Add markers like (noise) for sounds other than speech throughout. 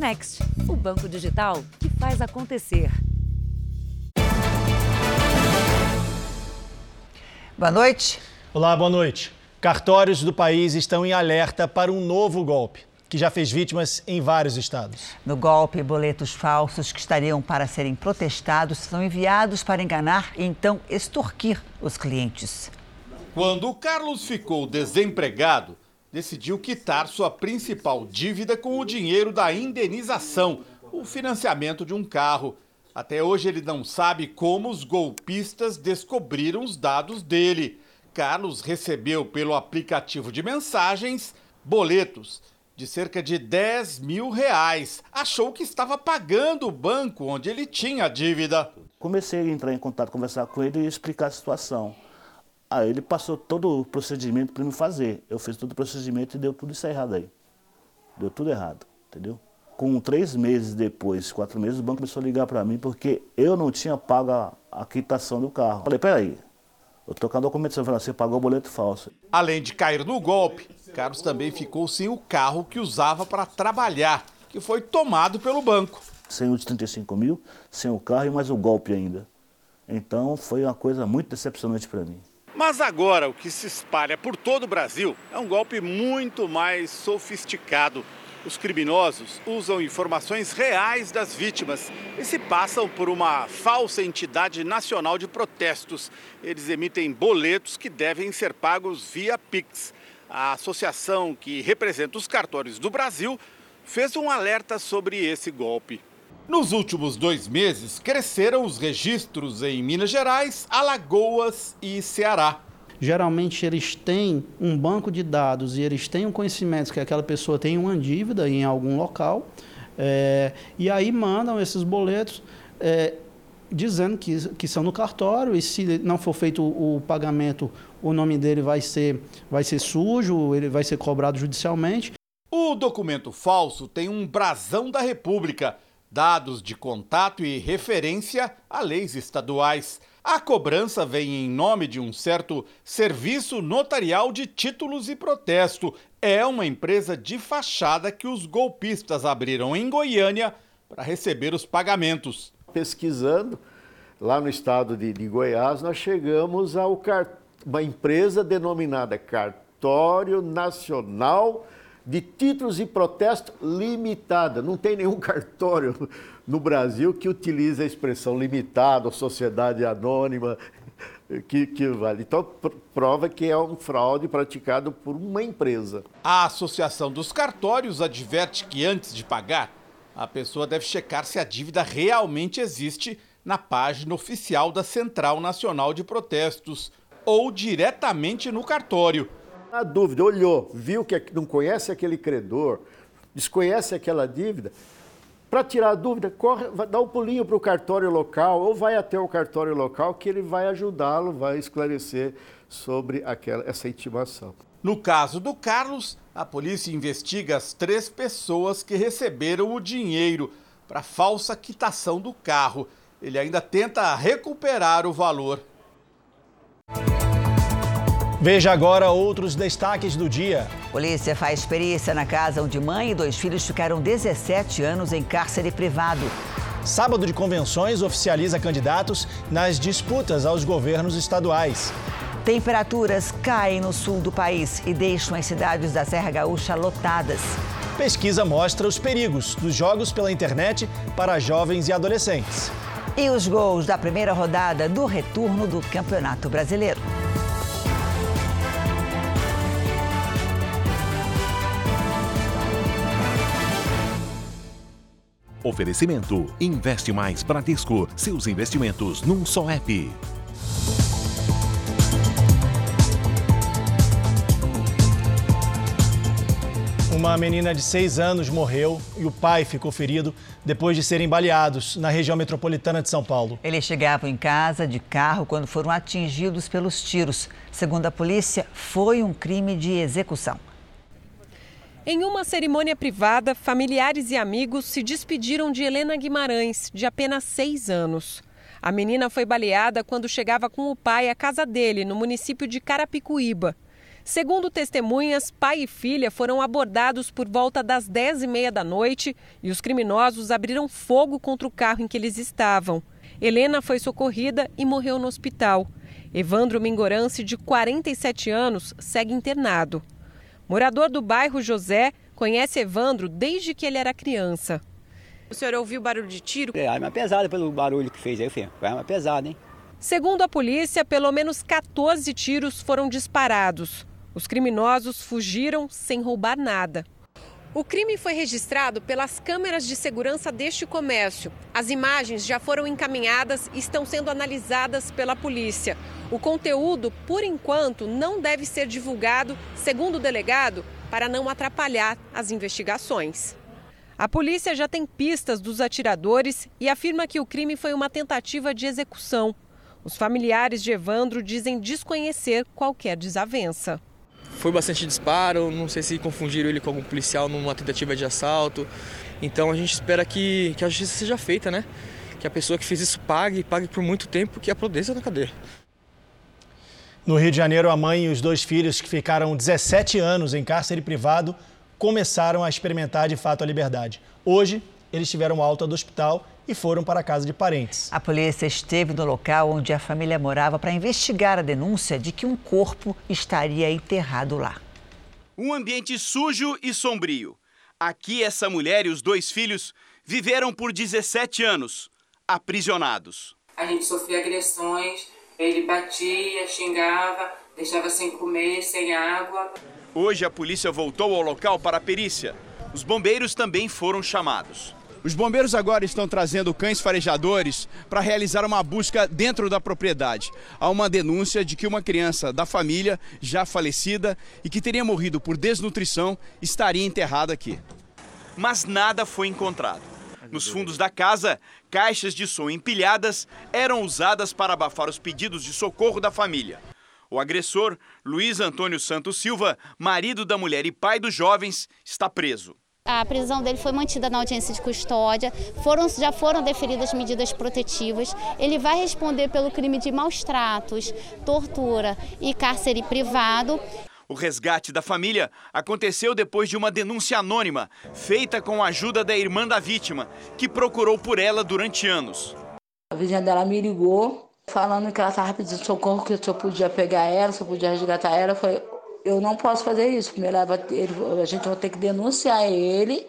Next, o banco digital que faz acontecer. Boa noite. Olá, boa noite. Cartórios do país estão em alerta para um novo golpe, que já fez vítimas em vários estados. No golpe, boletos falsos que estariam para serem protestados são enviados para enganar e então extorquir os clientes. Quando o Carlos ficou desempregado, decidiu quitar sua principal dívida com o dinheiro da indenização, o financiamento de um carro. Até hoje ele não sabe como os golpistas descobriram os dados dele. Carlos recebeu pelo aplicativo de mensagens boletos de cerca de 10 mil reais. Achou que estava pagando o banco onde ele tinha a dívida. Comecei a entrar em contato, conversar com ele e explicar a situação. Aí ele passou todo o procedimento para me fazer. Eu fiz todo o procedimento e deu tudo isso errado aí. Deu tudo errado, entendeu? Com três meses depois, quatro meses, o banco começou a ligar para mim porque eu não tinha pago a, a quitação do carro. Falei, peraí, eu tô com a documentação, falando, você pagou o boleto falso. Além de cair no golpe, Carlos também ficou sem o carro que usava para trabalhar, que foi tomado pelo banco. Sem os 35 mil, sem o carro e mais o golpe ainda. Então foi uma coisa muito decepcionante para mim. Mas agora o que se espalha por todo o Brasil é um golpe muito mais sofisticado. Os criminosos usam informações reais das vítimas e se passam por uma falsa entidade nacional de protestos. Eles emitem boletos que devem ser pagos via Pix. A associação que representa os cartórios do Brasil fez um alerta sobre esse golpe. Nos últimos dois meses, cresceram os registros em Minas Gerais, Alagoas e Ceará. Geralmente eles têm um banco de dados e eles têm um conhecimento que aquela pessoa tem uma dívida em algum local, é, e aí mandam esses boletos é, dizendo que, que são no cartório, e se não for feito o, o pagamento, o nome dele vai ser, vai ser sujo, ele vai ser cobrado judicialmente. O documento falso tem um brasão da República dados de contato e referência a leis estaduais. A cobrança vem em nome de um certo Serviço Notarial de Títulos e Protesto. É uma empresa de fachada que os golpistas abriram em Goiânia para receber os pagamentos. Pesquisando lá no estado de, de Goiás, nós chegamos a uma empresa denominada Cartório Nacional de títulos e protesto limitada. Não tem nenhum (laughs) cartório no Brasil que utilize a expressão limitada sociedade anônima. Que, que vale. Então, prova que é um fraude praticado por uma empresa. A Associação dos Cartórios adverte que antes de pagar, a pessoa deve checar se a dívida realmente existe na página oficial da Central Nacional de Protestos ou diretamente no cartório na dúvida, olhou, viu que não conhece aquele credor, desconhece aquela dívida, para tirar a dúvida, corre, dá um pulinho para o cartório local ou vai até o cartório local que ele vai ajudá-lo, vai esclarecer sobre aquela, essa intimação. No caso do Carlos, a polícia investiga as três pessoas que receberam o dinheiro para falsa quitação do carro. Ele ainda tenta recuperar o valor. Veja agora outros destaques do dia. Polícia faz perícia na casa onde mãe e dois filhos ficaram 17 anos em cárcere privado. Sábado de convenções oficializa candidatos nas disputas aos governos estaduais. Temperaturas caem no sul do país e deixam as cidades da Serra Gaúcha lotadas. Pesquisa mostra os perigos dos jogos pela internet para jovens e adolescentes. E os gols da primeira rodada do retorno do Campeonato Brasileiro. Oferecimento: Investe Mais Bradesco. Seus investimentos num só app. Uma menina de 6 anos morreu e o pai ficou ferido depois de serem baleados na região metropolitana de São Paulo. Eles chegavam em casa de carro quando foram atingidos pelos tiros. Segundo a polícia, foi um crime de execução. Em uma cerimônia privada, familiares e amigos se despediram de Helena Guimarães, de apenas seis anos. A menina foi baleada quando chegava com o pai à casa dele, no município de Carapicuíba. Segundo testemunhas, pai e filha foram abordados por volta das 10 e meia da noite e os criminosos abriram fogo contra o carro em que eles estavam. Helena foi socorrida e morreu no hospital. Evandro Mingorance, de 47 anos, segue internado. Morador do bairro José, conhece Evandro desde que ele era criança. O senhor ouviu barulho de tiro? É, arma pesada pelo barulho que fez aí, filho. Foi arma pesada, hein? Segundo a polícia, pelo menos 14 tiros foram disparados. Os criminosos fugiram sem roubar nada. O crime foi registrado pelas câmeras de segurança deste comércio. As imagens já foram encaminhadas e estão sendo analisadas pela polícia. O conteúdo, por enquanto, não deve ser divulgado, segundo o delegado, para não atrapalhar as investigações. A polícia já tem pistas dos atiradores e afirma que o crime foi uma tentativa de execução. Os familiares de Evandro dizem desconhecer qualquer desavença. Foi bastante disparo, não sei se confundiram ele com algum policial numa tentativa de assalto. Então a gente espera que, que a justiça seja feita, né? Que a pessoa que fez isso pague, pague por muito tempo, que apodreça na cadeia. No Rio de Janeiro, a mãe e os dois filhos, que ficaram 17 anos em cárcere privado, começaram a experimentar de fato a liberdade. Hoje, eles tiveram alta do hospital e foram para a casa de parentes. A polícia esteve no local onde a família morava para investigar a denúncia de que um corpo estaria enterrado lá. Um ambiente sujo e sombrio. Aqui, essa mulher e os dois filhos viveram por 17 anos, aprisionados. A gente sofria agressões, ele batia, xingava, deixava sem comer, sem água. Hoje a polícia voltou ao local para a perícia. Os bombeiros também foram chamados. Os bombeiros agora estão trazendo cães farejadores para realizar uma busca dentro da propriedade. Há uma denúncia de que uma criança da família, já falecida e que teria morrido por desnutrição, estaria enterrada aqui. Mas nada foi encontrado. Nos fundos da casa, caixas de som empilhadas eram usadas para abafar os pedidos de socorro da família. O agressor, Luiz Antônio Santos Silva, marido da mulher e pai dos jovens, está preso. A prisão dele foi mantida na audiência de custódia, foram, já foram deferidas medidas protetivas. Ele vai responder pelo crime de maus tratos, tortura e cárcere privado. O resgate da família aconteceu depois de uma denúncia anônima, feita com a ajuda da irmã da vítima, que procurou por ela durante anos. A vizinha dela me ligou, falando que ela estava pedindo socorro, que eu podia pegar ela, se eu podia resgatar ela. Eu falei, eu não posso fazer isso. Primeiro, a gente vai ter que denunciar ele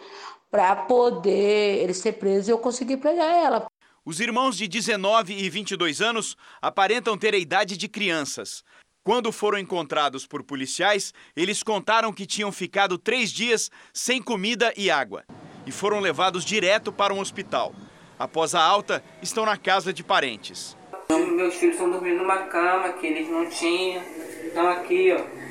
para poder ele ser preso e eu conseguir pegar ela. Os irmãos de 19 e 22 anos aparentam ter a idade de crianças. Quando foram encontrados por policiais, eles contaram que tinham ficado três dias sem comida e água e foram levados direto para um hospital. Após a alta, estão na casa de parentes. Meus filhos estão dormindo numa cama que eles não tinham. Estão aqui, ó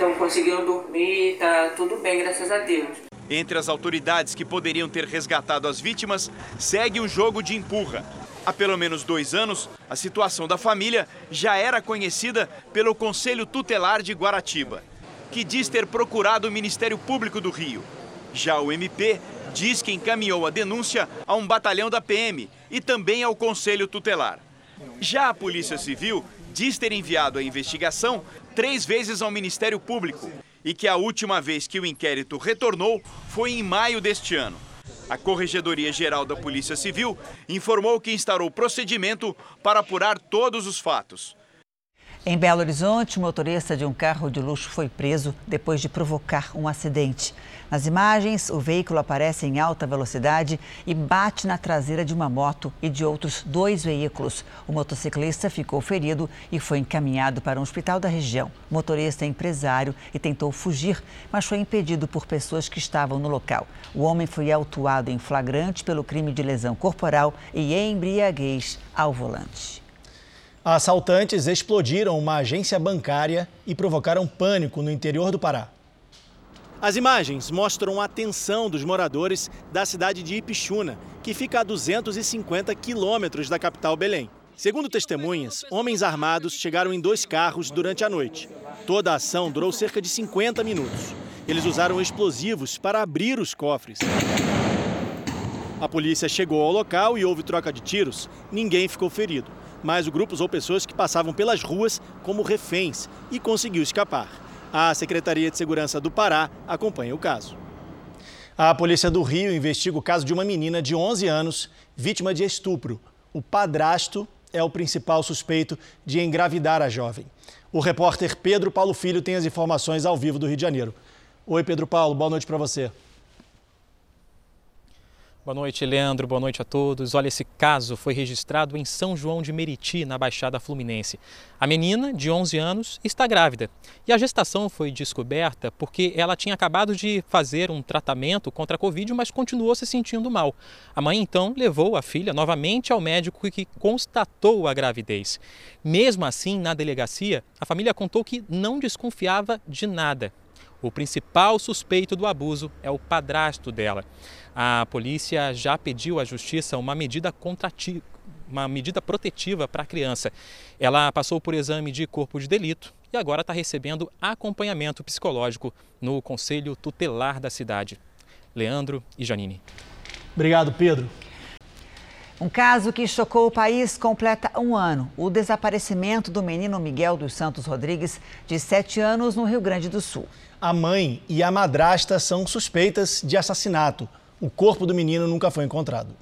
estão conseguindo dormir, tá tudo bem, graças a Deus. Entre as autoridades que poderiam ter resgatado as vítimas, segue o jogo de empurra. Há pelo menos dois anos, a situação da família já era conhecida pelo Conselho Tutelar de Guaratiba, que diz ter procurado o Ministério Público do Rio. Já o MP diz que encaminhou a denúncia a um batalhão da PM e também ao Conselho Tutelar. Já a Polícia Civil diz ter enviado a investigação três vezes ao Ministério Público e que a última vez que o inquérito retornou foi em maio deste ano. A Corregedoria Geral da Polícia Civil informou que instaurou procedimento para apurar todos os fatos. Em Belo Horizonte, o motorista de um carro de luxo foi preso depois de provocar um acidente. Nas imagens, o veículo aparece em alta velocidade e bate na traseira de uma moto e de outros dois veículos. O motociclista ficou ferido e foi encaminhado para um hospital da região. O motorista é empresário e tentou fugir, mas foi impedido por pessoas que estavam no local. O homem foi autuado em flagrante pelo crime de lesão corporal e embriaguez ao volante. Assaltantes explodiram uma agência bancária e provocaram pânico no interior do Pará. As imagens mostram a tensão dos moradores da cidade de Ipixuna, que fica a 250 quilômetros da capital Belém. Segundo testemunhas, homens armados chegaram em dois carros durante a noite. Toda a ação durou cerca de 50 minutos. Eles usaram explosivos para abrir os cofres. A polícia chegou ao local e houve troca de tiros. Ninguém ficou ferido mas o grupo usou pessoas que passavam pelas ruas como reféns e conseguiu escapar. A Secretaria de Segurança do Pará acompanha o caso. A Polícia do Rio investiga o caso de uma menina de 11 anos, vítima de estupro. O padrasto é o principal suspeito de engravidar a jovem. O repórter Pedro Paulo Filho tem as informações ao vivo do Rio de Janeiro. Oi, Pedro Paulo, boa noite para você. Boa noite, Leandro. Boa noite a todos. Olha, esse caso foi registrado em São João de Meriti, na Baixada Fluminense. A menina, de 11 anos, está grávida. E a gestação foi descoberta porque ela tinha acabado de fazer um tratamento contra a Covid, mas continuou se sentindo mal. A mãe, então, levou a filha novamente ao médico que constatou a gravidez. Mesmo assim, na delegacia, a família contou que não desconfiava de nada. O principal suspeito do abuso é o padrasto dela. A polícia já pediu à justiça uma medida contrativa uma medida protetiva para a criança. Ela passou por exame de corpo de delito e agora está recebendo acompanhamento psicológico no Conselho Tutelar da cidade. Leandro e Janine. Obrigado, Pedro. Um caso que chocou o país completa um ano: o desaparecimento do menino Miguel dos Santos Rodrigues, de 7 anos, no Rio Grande do Sul. A mãe e a madrasta são suspeitas de assassinato. O corpo do menino nunca foi encontrado.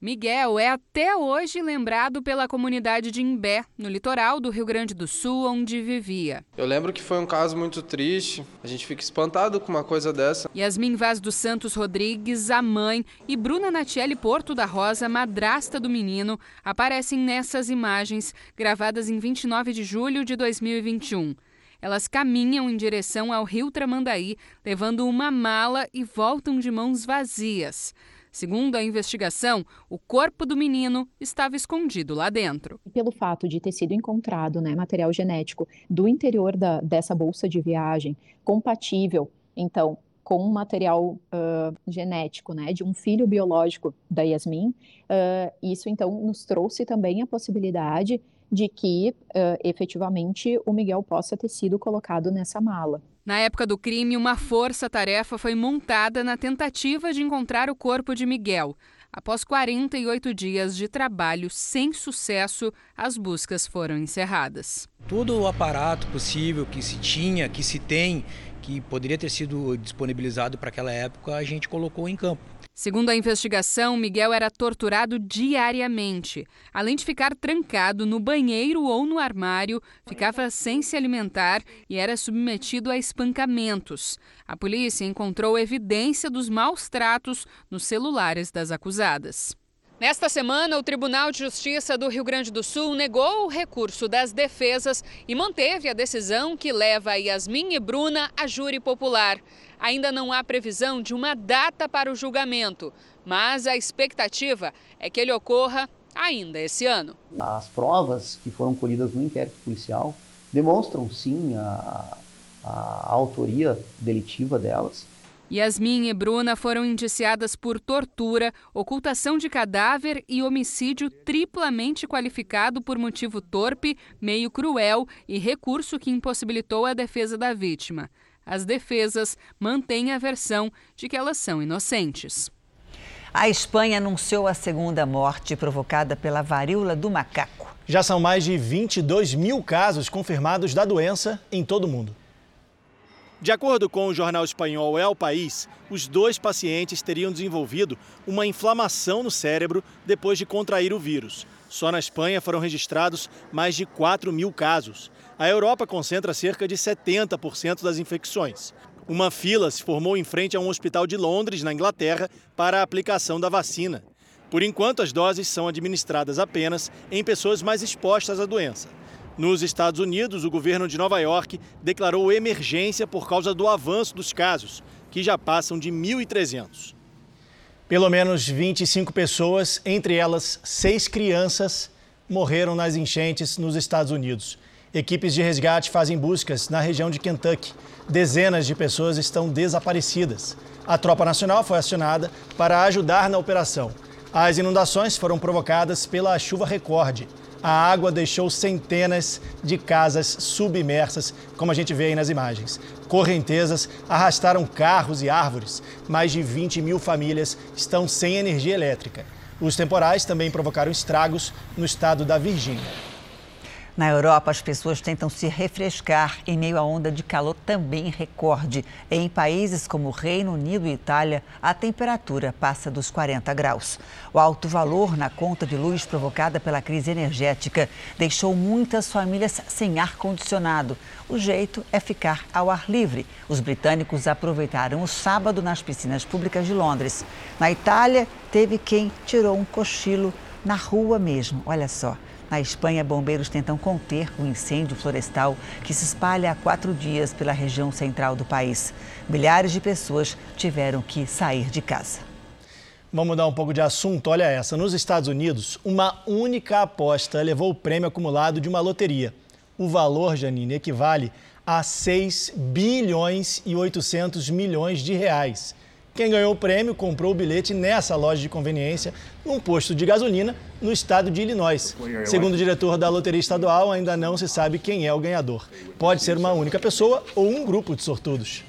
Miguel é até hoje lembrado pela comunidade de Imbé, no litoral do Rio Grande do Sul, onde vivia. Eu lembro que foi um caso muito triste, a gente fica espantado com uma coisa dessa. Yasmin Vaz dos Santos Rodrigues, a mãe, e Bruna Natiele Porto da Rosa, madrasta do menino, aparecem nessas imagens, gravadas em 29 de julho de 2021. Elas caminham em direção ao rio Tramandaí, levando uma mala e voltam de mãos vazias. Segundo a investigação, o corpo do menino estava escondido lá dentro. Pelo fato de ter sido encontrado né, material genético do interior da, dessa bolsa de viagem compatível, então, com um material uh, genético né, de um filho biológico da Yasmin, uh, isso então nos trouxe também a possibilidade de que uh, efetivamente o Miguel possa ter sido colocado nessa mala. Na época do crime, uma força-tarefa foi montada na tentativa de encontrar o corpo de Miguel. Após 48 dias de trabalho sem sucesso, as buscas foram encerradas. Todo o aparato possível que se tinha, que se tem, que poderia ter sido disponibilizado para aquela época, a gente colocou em campo. Segundo a investigação, Miguel era torturado diariamente. Além de ficar trancado no banheiro ou no armário, ficava sem se alimentar e era submetido a espancamentos. A polícia encontrou evidência dos maus tratos nos celulares das acusadas. Nesta semana, o Tribunal de Justiça do Rio Grande do Sul negou o recurso das defesas e manteve a decisão que leva Yasmin e Bruna a júri popular. Ainda não há previsão de uma data para o julgamento, mas a expectativa é que ele ocorra ainda esse ano. As provas que foram colhidas no inquérito policial demonstram, sim, a, a autoria delitiva delas. Yasmin e Bruna foram indiciadas por tortura, ocultação de cadáver e homicídio triplamente qualificado por motivo torpe, meio cruel e recurso que impossibilitou a defesa da vítima. As defesas mantêm a versão de que elas são inocentes. A Espanha anunciou a segunda morte provocada pela varíola do macaco. Já são mais de 22 mil casos confirmados da doença em todo o mundo. De acordo com o jornal espanhol El País, os dois pacientes teriam desenvolvido uma inflamação no cérebro depois de contrair o vírus. Só na Espanha foram registrados mais de 4 mil casos. A Europa concentra cerca de 70% das infecções. Uma fila se formou em frente a um hospital de Londres, na Inglaterra, para a aplicação da vacina. Por enquanto, as doses são administradas apenas em pessoas mais expostas à doença. Nos Estados Unidos, o governo de Nova York declarou emergência por causa do avanço dos casos, que já passam de 1.300. Pelo menos 25 pessoas, entre elas seis crianças, morreram nas enchentes nos Estados Unidos. Equipes de resgate fazem buscas na região de Kentucky. Dezenas de pessoas estão desaparecidas. A Tropa Nacional foi acionada para ajudar na operação. As inundações foram provocadas pela chuva recorde a água deixou centenas de casas submersas, como a gente vê aí nas imagens. Correntezas arrastaram carros e árvores. Mais de 20 mil famílias estão sem energia elétrica. Os temporais também provocaram estragos no estado da Virgínia. Na Europa, as pessoas tentam se refrescar em meio à onda de calor também recorde. Em países como Reino Unido e Itália, a temperatura passa dos 40 graus. O alto valor na conta de luz provocada pela crise energética deixou muitas famílias sem ar-condicionado. O jeito é ficar ao ar livre. Os britânicos aproveitaram o sábado nas piscinas públicas de Londres. Na Itália, teve quem tirou um cochilo na rua mesmo. Olha só. Na Espanha, bombeiros tentam conter o incêndio florestal que se espalha há quatro dias pela região central do país. Milhares de pessoas tiveram que sair de casa. Vamos mudar um pouco de assunto. Olha essa: nos Estados Unidos, uma única aposta levou o prêmio acumulado de uma loteria. O valor, Janine, equivale a 6 bilhões e 800 milhões de reais. Quem ganhou o prêmio comprou o bilhete nessa loja de conveniência, num posto de gasolina, no estado de Illinois. Segundo o diretor da loteria estadual, ainda não se sabe quem é o ganhador. Pode ser uma única pessoa ou um grupo de sortudos.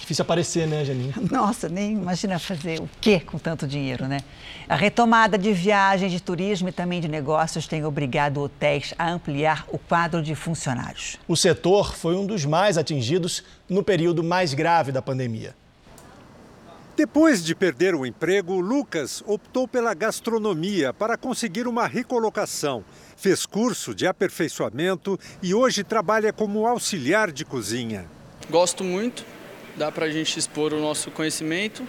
Difícil aparecer, né, Janine? (laughs) Nossa, nem imagina fazer o quê com tanto dinheiro, né? A retomada de viagens, de turismo e também de negócios tem obrigado hotéis a ampliar o quadro de funcionários. O setor foi um dos mais atingidos no período mais grave da pandemia. Depois de perder o emprego, Lucas optou pela gastronomia para conseguir uma recolocação. Fez curso de aperfeiçoamento e hoje trabalha como auxiliar de cozinha. Gosto muito, dá para a gente expor o nosso conhecimento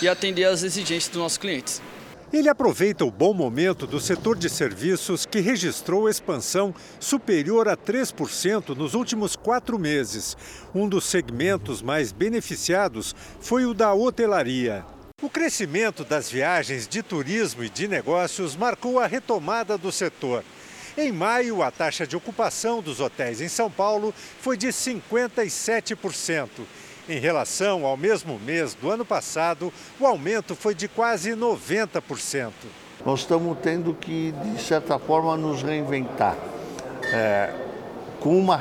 e atender às exigências dos nossos clientes. Ele aproveita o bom momento do setor de serviços que registrou expansão superior a 3% nos últimos quatro meses. Um dos segmentos mais beneficiados foi o da hotelaria. O crescimento das viagens de turismo e de negócios marcou a retomada do setor. Em maio, a taxa de ocupação dos hotéis em São Paulo foi de 57%. Em relação ao mesmo mês do ano passado, o aumento foi de quase 90%. Nós estamos tendo que, de certa forma, nos reinventar. É, com, uma,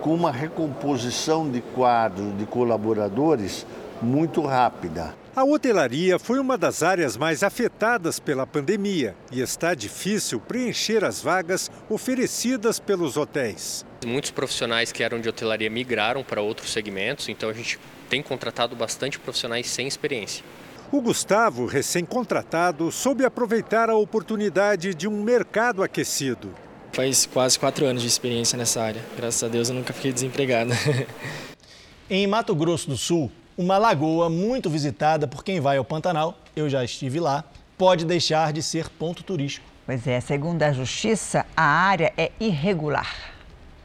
com uma recomposição de quadro de colaboradores muito rápida. A hotelaria foi uma das áreas mais afetadas pela pandemia e está difícil preencher as vagas oferecidas pelos hotéis. Muitos profissionais que eram de hotelaria migraram para outros segmentos, então a gente tem contratado bastante profissionais sem experiência. O Gustavo, recém-contratado, soube aproveitar a oportunidade de um mercado aquecido. Faz quase quatro anos de experiência nessa área. Graças a Deus eu nunca fiquei desempregado. (laughs) em Mato Grosso do Sul, uma lagoa muito visitada por quem vai ao Pantanal, eu já estive lá, pode deixar de ser ponto turístico. Pois é, segundo a Justiça, a área é irregular.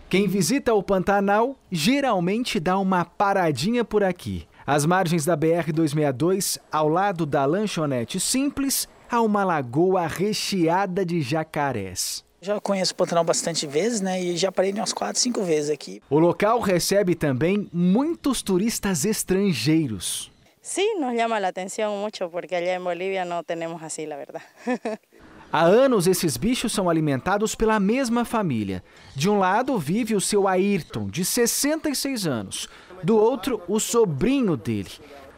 Quem visita o Pantanal geralmente dá uma paradinha por aqui. Às margens da BR-262, ao lado da lanchonete simples, há uma lagoa recheada de jacarés. Já conheço o Pantanal bastante vezes, né? E já parei umas quatro, cinco vezes aqui. O local recebe também muitos turistas estrangeiros. Sim, nos chama a atenção muito porque allá em Bolívia não temos assim, la verdade. (laughs) Há anos, esses bichos são alimentados pela mesma família. De um lado vive o seu Ayrton, de 66 anos. Do outro, o sobrinho dele.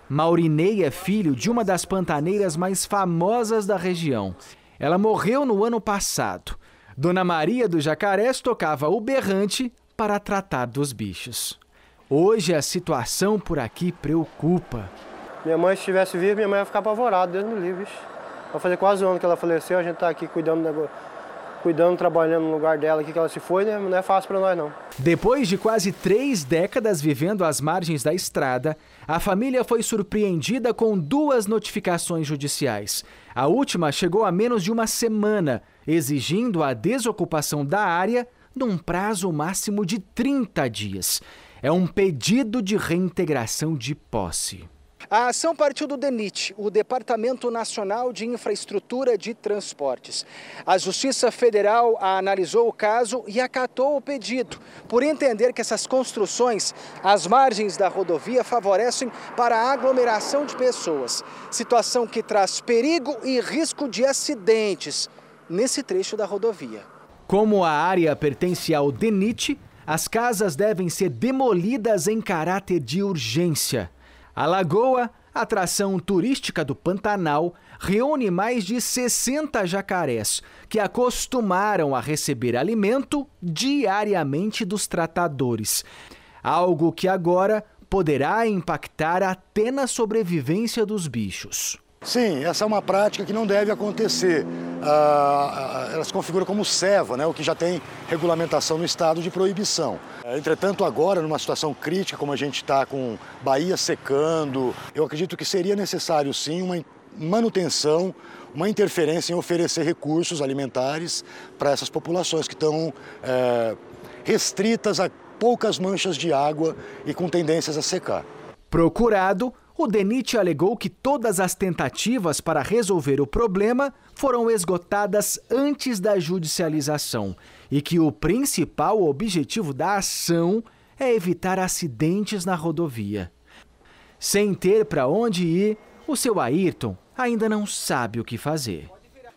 Maurinei é filho de uma das pantaneiras mais famosas da região. Ela morreu no ano passado. Dona Maria dos Jacarés tocava o berrante para tratar dos bichos. Hoje a situação por aqui preocupa. Minha mãe, se estivesse viva, minha mãe ia ficar apavorada, Deus me livre. Vai fazer quase um ano que ela faleceu, a gente está aqui cuidando, cuidando, trabalhando no lugar dela aqui que ela se foi, né? Não é fácil para nós, não. Depois de quase três décadas vivendo às margens da estrada, a família foi surpreendida com duas notificações judiciais. A última chegou a menos de uma semana, exigindo a desocupação da área num prazo máximo de 30 dias. É um pedido de reintegração de posse. A ação partiu do DENIT, o Departamento Nacional de Infraestrutura de Transportes. A Justiça Federal analisou o caso e acatou o pedido, por entender que essas construções às margens da rodovia favorecem para a aglomeração de pessoas, situação que traz perigo e risco de acidentes nesse trecho da rodovia. Como a área pertence ao DENIT, as casas devem ser demolidas em caráter de urgência. A lagoa atração turística do Pantanal reúne mais de 60 jacarés que acostumaram a receber alimento diariamente dos tratadores. Algo que agora poderá impactar até na sobrevivência dos bichos. Sim, essa é uma prática que não deve acontecer. Ah, ela se configura como ceva, né, o que já tem regulamentação no estado de proibição. Entretanto, agora, numa situação crítica, como a gente está com Bahia secando, eu acredito que seria necessário sim uma manutenção, uma interferência em oferecer recursos alimentares para essas populações que estão é, restritas a poucas manchas de água e com tendências a secar. Procurado, o DENIT alegou que todas as tentativas para resolver o problema foram esgotadas antes da judicialização e que o principal objetivo da ação é evitar acidentes na rodovia. Sem ter para onde ir, o seu Ayrton ainda não sabe o que fazer.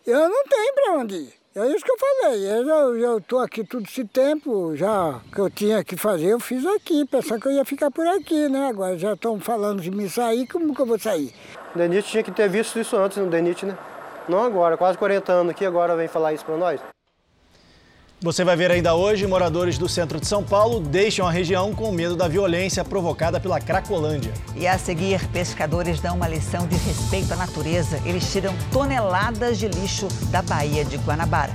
Eu não tenho para onde ir. É isso que eu falei. Eu estou aqui todo esse tempo, já que eu tinha que fazer, eu fiz aqui, pensando que eu ia ficar por aqui, né? Agora já estão falando de me sair, como que eu vou sair? O Denit tinha que ter visto isso antes no Denit, né? Não agora, quase 40 anos aqui, agora vem falar isso para nós. Você vai ver ainda hoje, moradores do centro de São Paulo deixam a região com medo da violência provocada pela Cracolândia. E a seguir, pescadores dão uma lição de respeito à natureza. Eles tiram toneladas de lixo da Baía de Guanabara.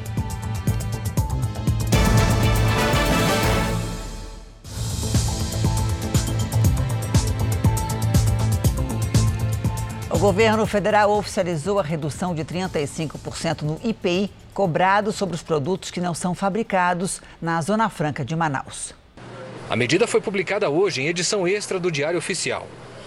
Governo federal oficializou a redução de 35% no IPI cobrado sobre os produtos que não são fabricados na Zona Franca de Manaus. A medida foi publicada hoje em edição extra do Diário Oficial.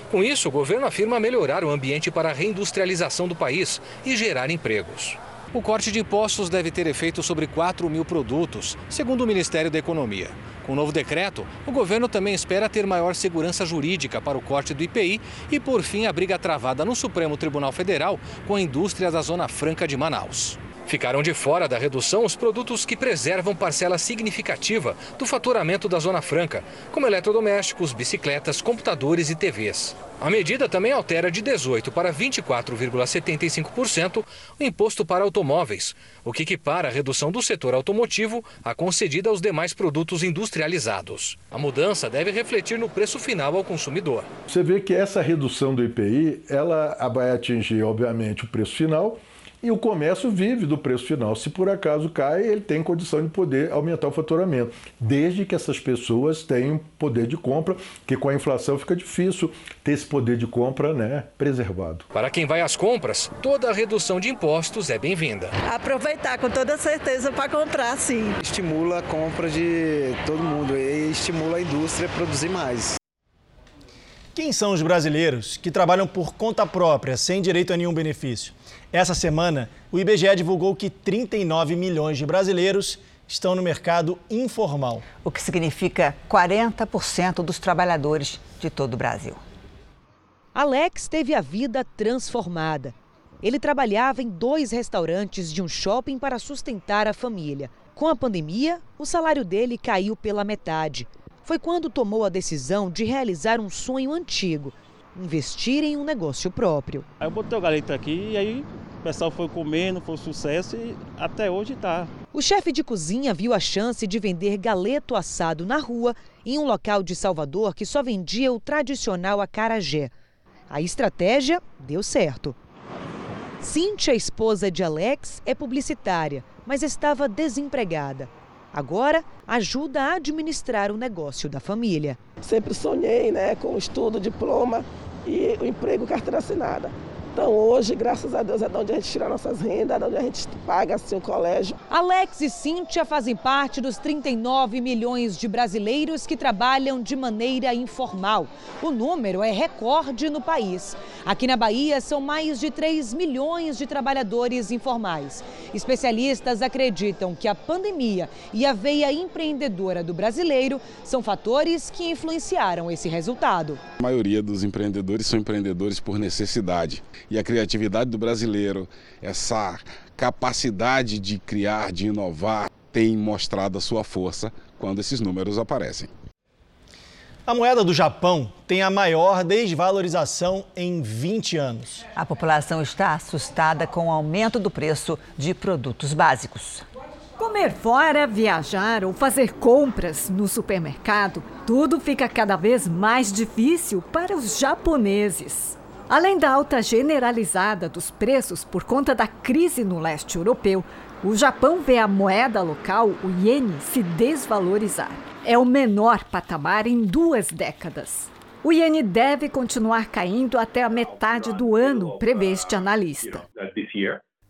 Com isso, o governo afirma melhorar o ambiente para a reindustrialização do país e gerar empregos. O corte de impostos deve ter efeito sobre 4 mil produtos, segundo o Ministério da Economia. Com o novo decreto, o governo também espera ter maior segurança jurídica para o corte do IPI e, por fim, a briga travada no Supremo Tribunal Federal com a indústria da Zona Franca de Manaus. Ficaram de fora da redução os produtos que preservam parcela significativa do faturamento da Zona Franca, como eletrodomésticos, bicicletas, computadores e TVs. A medida também altera de 18% para 24,75% o imposto para automóveis, o que equipara a redução do setor automotivo a concedida aos demais produtos industrializados. A mudança deve refletir no preço final ao consumidor. Você vê que essa redução do IPI, ela vai atingir, obviamente, o preço final e o comércio vive do preço final. Se por acaso cai, ele tem condição de poder aumentar o faturamento, desde que essas pessoas tenham poder de compra, que com a inflação fica difícil ter esse poder de compra né, preservado. Para quem vai às compras, toda a redução de impostos é bem-vinda. Aproveitar com toda certeza para comprar, sim. Estimula a compra de todo mundo e estimula a indústria a produzir mais. Quem são os brasileiros que trabalham por conta própria, sem direito a nenhum benefício? Essa semana, o IBGE divulgou que 39 milhões de brasileiros estão no mercado informal. O que significa 40% dos trabalhadores de todo o Brasil. Alex teve a vida transformada. Ele trabalhava em dois restaurantes de um shopping para sustentar a família. Com a pandemia, o salário dele caiu pela metade foi quando tomou a decisão de realizar um sonho antigo, investir em um negócio próprio. Aí eu botei o galeta aqui e aí o pessoal foi comendo, foi um sucesso e até hoje está. O chefe de cozinha viu a chance de vender galeto assado na rua em um local de Salvador que só vendia o tradicional acarajé. A estratégia deu certo. Cíntia, esposa de Alex, é publicitária, mas estava desempregada. Agora, ajuda a administrar o negócio da família. Sempre sonhei né, com estudo, diploma e o emprego carteira assinada. Então hoje, graças a Deus, é de onde a gente tira nossas rendas, é de onde a gente paga assim, o colégio. Alex e Cíntia fazem parte dos 39 milhões de brasileiros que trabalham de maneira informal. O número é recorde no país. Aqui na Bahia são mais de 3 milhões de trabalhadores informais. Especialistas acreditam que a pandemia e a veia empreendedora do brasileiro são fatores que influenciaram esse resultado. A maioria dos empreendedores são empreendedores por necessidade e a criatividade do brasileiro, essa capacidade de criar, de inovar, tem mostrado a sua força quando esses números aparecem. A moeda do Japão tem a maior desvalorização em 20 anos. A população está assustada com o aumento do preço de produtos básicos. Comer fora, viajar ou fazer compras no supermercado, tudo fica cada vez mais difícil para os japoneses. Além da alta generalizada dos preços por conta da crise no leste europeu, o Japão vê a moeda local, o iene, se desvalorizar. É o menor patamar em duas décadas. O iene deve continuar caindo até a metade do ano, prevê este analista.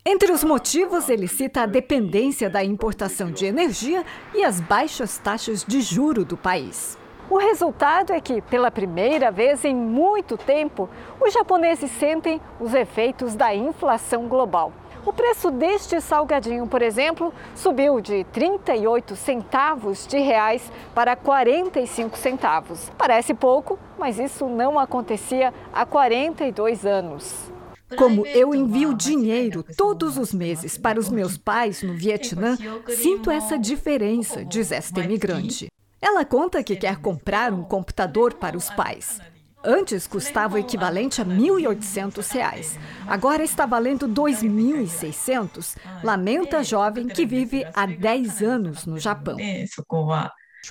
Entre os motivos, ele cita a dependência da importação de energia e as baixas taxas de juro do país. O resultado é que, pela primeira vez em muito tempo, os japoneses sentem os efeitos da inflação global. O preço deste salgadinho, por exemplo, subiu de 38 centavos de reais para 45 centavos. Parece pouco, mas isso não acontecia há 42 anos. Como eu envio dinheiro todos os meses para os meus pais no Vietnã, sinto essa diferença, diz esta imigrante. Ela conta que quer comprar um computador para os pais. Antes custava o equivalente a R$ 1.800. Agora está valendo R$ 2.600. Lamenta a jovem que vive há 10 anos no Japão.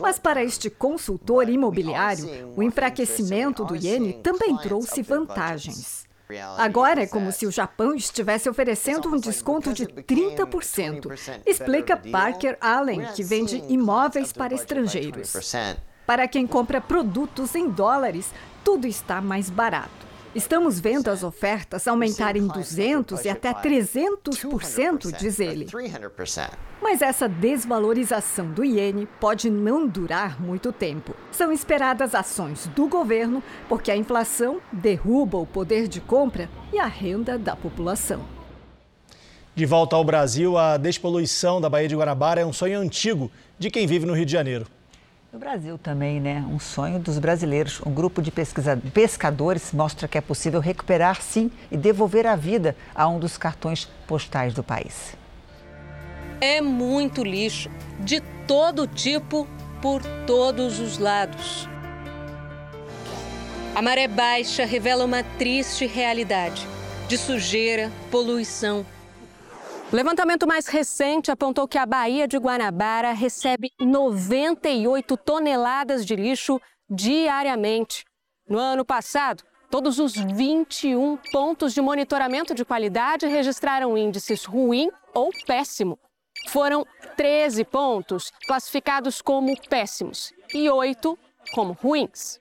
Mas para este consultor imobiliário, o enfraquecimento do iene também trouxe vantagens. Agora é como se o Japão estivesse oferecendo um desconto de 30%, explica Parker Allen, que vende imóveis para estrangeiros. Para quem compra produtos em dólares, tudo está mais barato. Estamos vendo as ofertas aumentarem 200 e até 300%, diz ele. Mas essa desvalorização do iene pode não durar muito tempo. São esperadas ações do governo porque a inflação derruba o poder de compra e a renda da população. De volta ao Brasil, a despoluição da Baía de Guanabara é um sonho antigo de quem vive no Rio de Janeiro. No Brasil também, né? Um sonho dos brasileiros. Um grupo de pescadores mostra que é possível recuperar, sim, e devolver a vida a um dos cartões postais do país. É muito lixo, de todo tipo, por todos os lados. A maré baixa revela uma triste realidade de sujeira, poluição o levantamento mais recente apontou que a Baía de Guanabara recebe 98 toneladas de lixo diariamente. No ano passado, todos os 21 pontos de monitoramento de qualidade registraram índices ruim ou péssimo. Foram 13 pontos classificados como péssimos e 8 como ruins.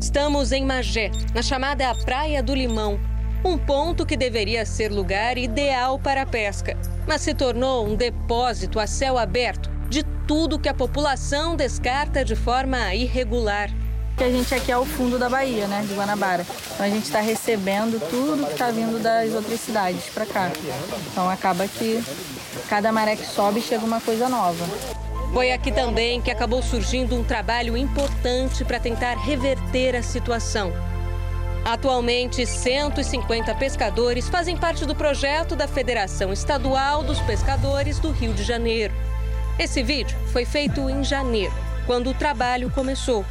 Estamos em Magé, na chamada Praia do Limão, um ponto que deveria ser lugar ideal para a pesca, mas se tornou um depósito a céu aberto de tudo que a população descarta de forma irregular. Que a gente aqui é o fundo da Bahia, né, de Guanabara. Então a gente está recebendo tudo que está vindo das outras cidades para cá. Então acaba que cada maré que sobe chega uma coisa nova. Foi aqui também que acabou surgindo um trabalho importante para tentar reverter a situação. Atualmente, 150 pescadores fazem parte do projeto da Federação Estadual dos Pescadores do Rio de Janeiro. Esse vídeo foi feito em janeiro, quando o trabalho começou.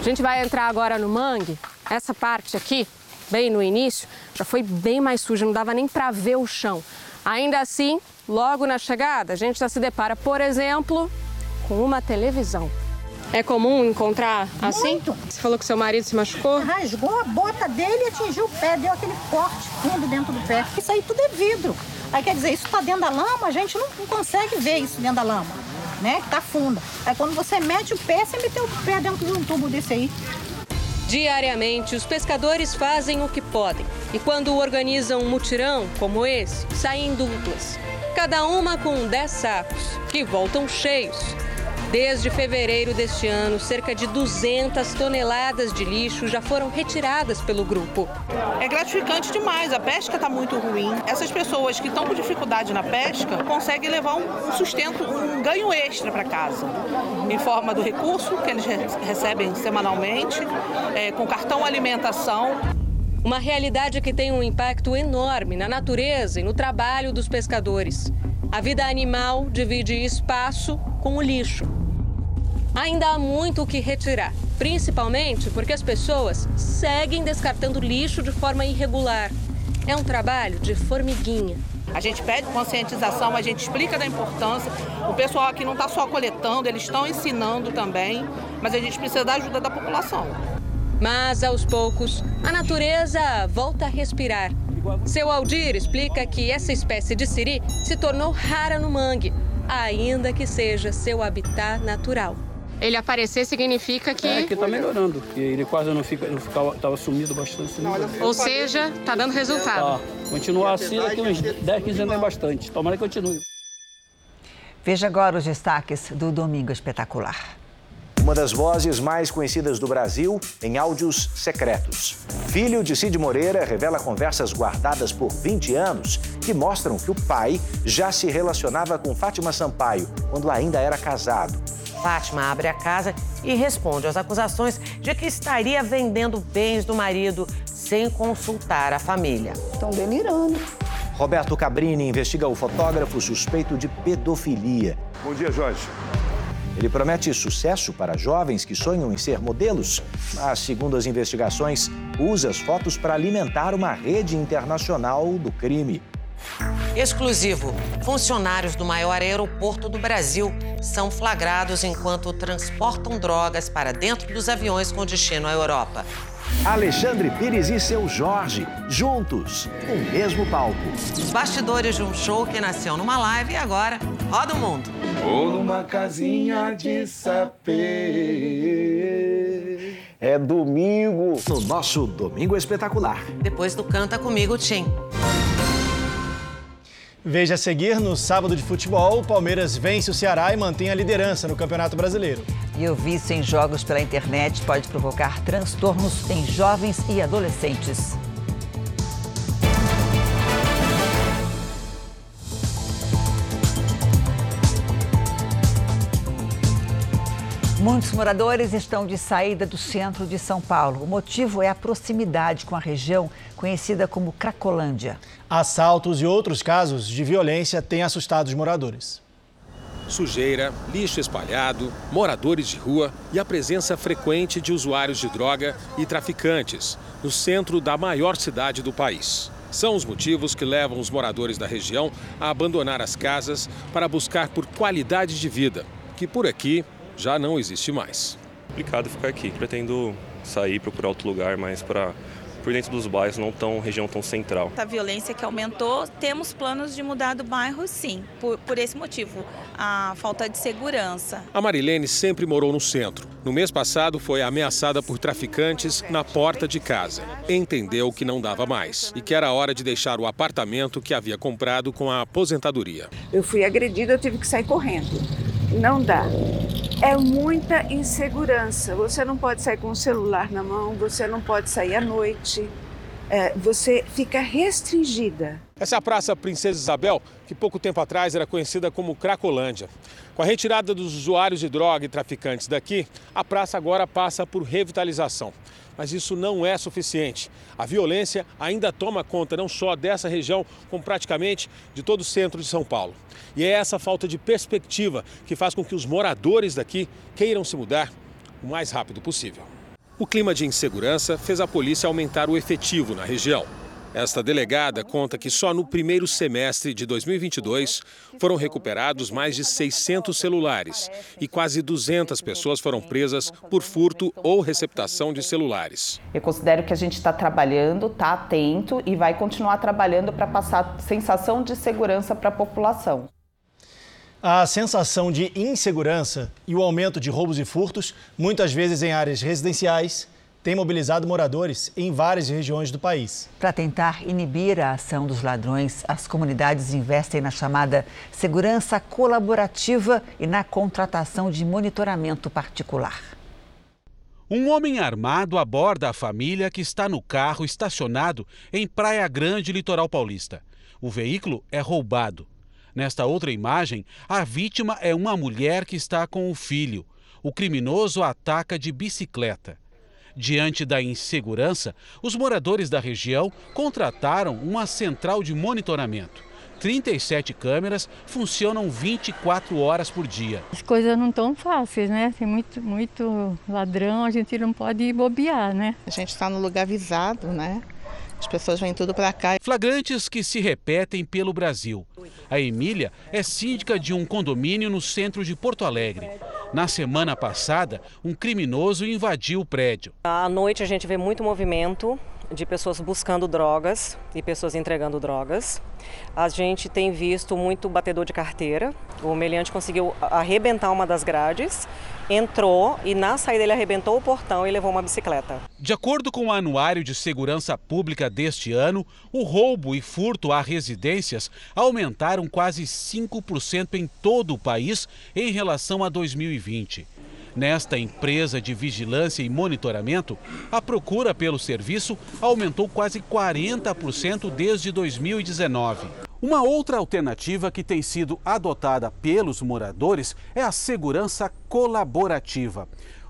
A gente vai entrar agora no mangue. Essa parte aqui, bem no início, já foi bem mais suja, não dava nem para ver o chão. Ainda assim, logo na chegada, a gente já se depara, por exemplo, com uma televisão. É comum encontrar assim? Muito. Você falou que seu marido se machucou? Rasgou a bota dele e atingiu o pé, deu aquele corte fundo dentro do pé. Isso aí tudo é vidro. Aí quer dizer, isso está dentro da lama, a gente não, não, consegue ver isso dentro da lama, né? Que tá funda. Aí quando você mete o pé, você meteu o pé dentro de um tubo desse aí. Diariamente, os pescadores fazem o que podem. E quando organizam um mutirão como esse, saem duplas. Cada uma com 10 sacos, que voltam cheios. Desde fevereiro deste ano, cerca de 200 toneladas de lixo já foram retiradas pelo grupo. É gratificante demais, a pesca está muito ruim. Essas pessoas que estão com dificuldade na pesca conseguem levar um sustento, um ganho extra para casa, em forma do recurso que eles recebem semanalmente, é, com cartão alimentação. Uma realidade que tem um impacto enorme na natureza e no trabalho dos pescadores. A vida animal divide espaço com o lixo. Ainda há muito o que retirar, principalmente porque as pessoas seguem descartando lixo de forma irregular. É um trabalho de formiguinha. A gente pede conscientização, a gente explica da importância. O pessoal aqui não está só coletando, eles estão ensinando também, mas a gente precisa da ajuda da população. Mas aos poucos, a natureza volta a respirar. Seu Aldir explica que essa espécie de siri se tornou rara no mangue, ainda que seja seu habitat natural. Ele aparecer significa que. É, que está melhorando, ele quase não fica, não ficava, estava sumido bastante. Sumido. Ou seja, está dando resultado. Tá. Continuar assim, daqui uns 10, 15 anos é bastante. Tomara que continue. Veja agora os destaques do Domingo Espetacular. Uma das vozes mais conhecidas do Brasil em áudios secretos. Filho de Cid Moreira revela conversas guardadas por 20 anos que mostram que o pai já se relacionava com Fátima Sampaio quando ainda era casado. Fátima abre a casa e responde às acusações de que estaria vendendo bens do marido sem consultar a família. Estão delirando. Roberto Cabrini investiga o fotógrafo suspeito de pedofilia. Bom dia, Jorge. Ele promete sucesso para jovens que sonham em ser modelos, mas, segundo as investigações, usa as fotos para alimentar uma rede internacional do crime. Exclusivo. Funcionários do maior aeroporto do Brasil são flagrados enquanto transportam drogas para dentro dos aviões com destino à Europa. Alexandre Pires e seu Jorge, juntos, no mesmo palco. Os bastidores de um show que nasceu numa live e agora roda o mundo. Ou numa casinha de sapê. É domingo, no nosso Domingo Espetacular. Depois do Canta Comigo, Tim. Veja a seguir no sábado de futebol, o Palmeiras vence o Ceará e mantém a liderança no Campeonato Brasileiro. E o vício em jogos pela internet pode provocar transtornos em jovens e adolescentes. Muitos moradores estão de saída do centro de São Paulo. O motivo é a proximidade com a região conhecida como Cracolândia. Assaltos e outros casos de violência têm assustado os moradores. Sujeira, lixo espalhado, moradores de rua e a presença frequente de usuários de droga e traficantes no centro da maior cidade do país. São os motivos que levam os moradores da região a abandonar as casas para buscar por qualidade de vida, que por aqui já não existe mais. Complicado ficar aqui. Pretendo sair, procurar outro lugar, mas para por dentro dos bairros, não tão região tão central. A violência que aumentou, temos planos de mudar do bairro, sim, por, por esse motivo, a falta de segurança. A Marilene sempre morou no centro. No mês passado, foi ameaçada por traficantes na porta de casa. Entendeu que não dava mais e que era hora de deixar o apartamento que havia comprado com a aposentadoria. Eu fui agredida, eu tive que sair correndo. Não dá. É muita insegurança. Você não pode sair com o celular na mão, você não pode sair à noite, você fica restringida. Essa é a Praça Princesa Isabel, que pouco tempo atrás era conhecida como Cracolândia. Com a retirada dos usuários de droga e traficantes daqui, a praça agora passa por revitalização. Mas isso não é suficiente. A violência ainda toma conta não só dessa região, como praticamente de todo o centro de São Paulo. E é essa falta de perspectiva que faz com que os moradores daqui queiram se mudar o mais rápido possível. O clima de insegurança fez a polícia aumentar o efetivo na região. Esta delegada conta que só no primeiro semestre de 2022 foram recuperados mais de 600 celulares e quase 200 pessoas foram presas por furto ou receptação de celulares. Eu considero que a gente está trabalhando, está atento e vai continuar trabalhando para passar sensação de segurança para a população. A sensação de insegurança e o aumento de roubos e furtos, muitas vezes em áreas residenciais, tem mobilizado moradores em várias regiões do país. Para tentar inibir a ação dos ladrões, as comunidades investem na chamada segurança colaborativa e na contratação de monitoramento particular. Um homem armado aborda a família que está no carro estacionado em Praia Grande, litoral paulista. O veículo é roubado. Nesta outra imagem, a vítima é uma mulher que está com o filho. O criminoso ataca de bicicleta. Diante da insegurança, os moradores da região contrataram uma central de monitoramento. 37 câmeras funcionam 24 horas por dia. As coisas não estão fáceis, né? Tem muito, muito ladrão, a gente não pode bobear, né? A gente está no lugar avisado, né? As pessoas vêm tudo para cá. Flagrantes que se repetem pelo Brasil. A Emília é síndica de um condomínio no centro de Porto Alegre. Na semana passada, um criminoso invadiu o prédio. À noite a gente vê muito movimento de pessoas buscando drogas e pessoas entregando drogas. A gente tem visto muito batedor de carteira. O meliante conseguiu arrebentar uma das grades, entrou e na saída ele arrebentou o portão e levou uma bicicleta. De acordo com o Anuário de Segurança Pública deste ano, o roubo e furto a residências aumentaram quase 5% em todo o país em relação a 2020. Nesta empresa de vigilância e monitoramento, a procura pelo serviço aumentou quase 40% desde 2019. Uma outra alternativa que tem sido adotada pelos moradores é a segurança colaborativa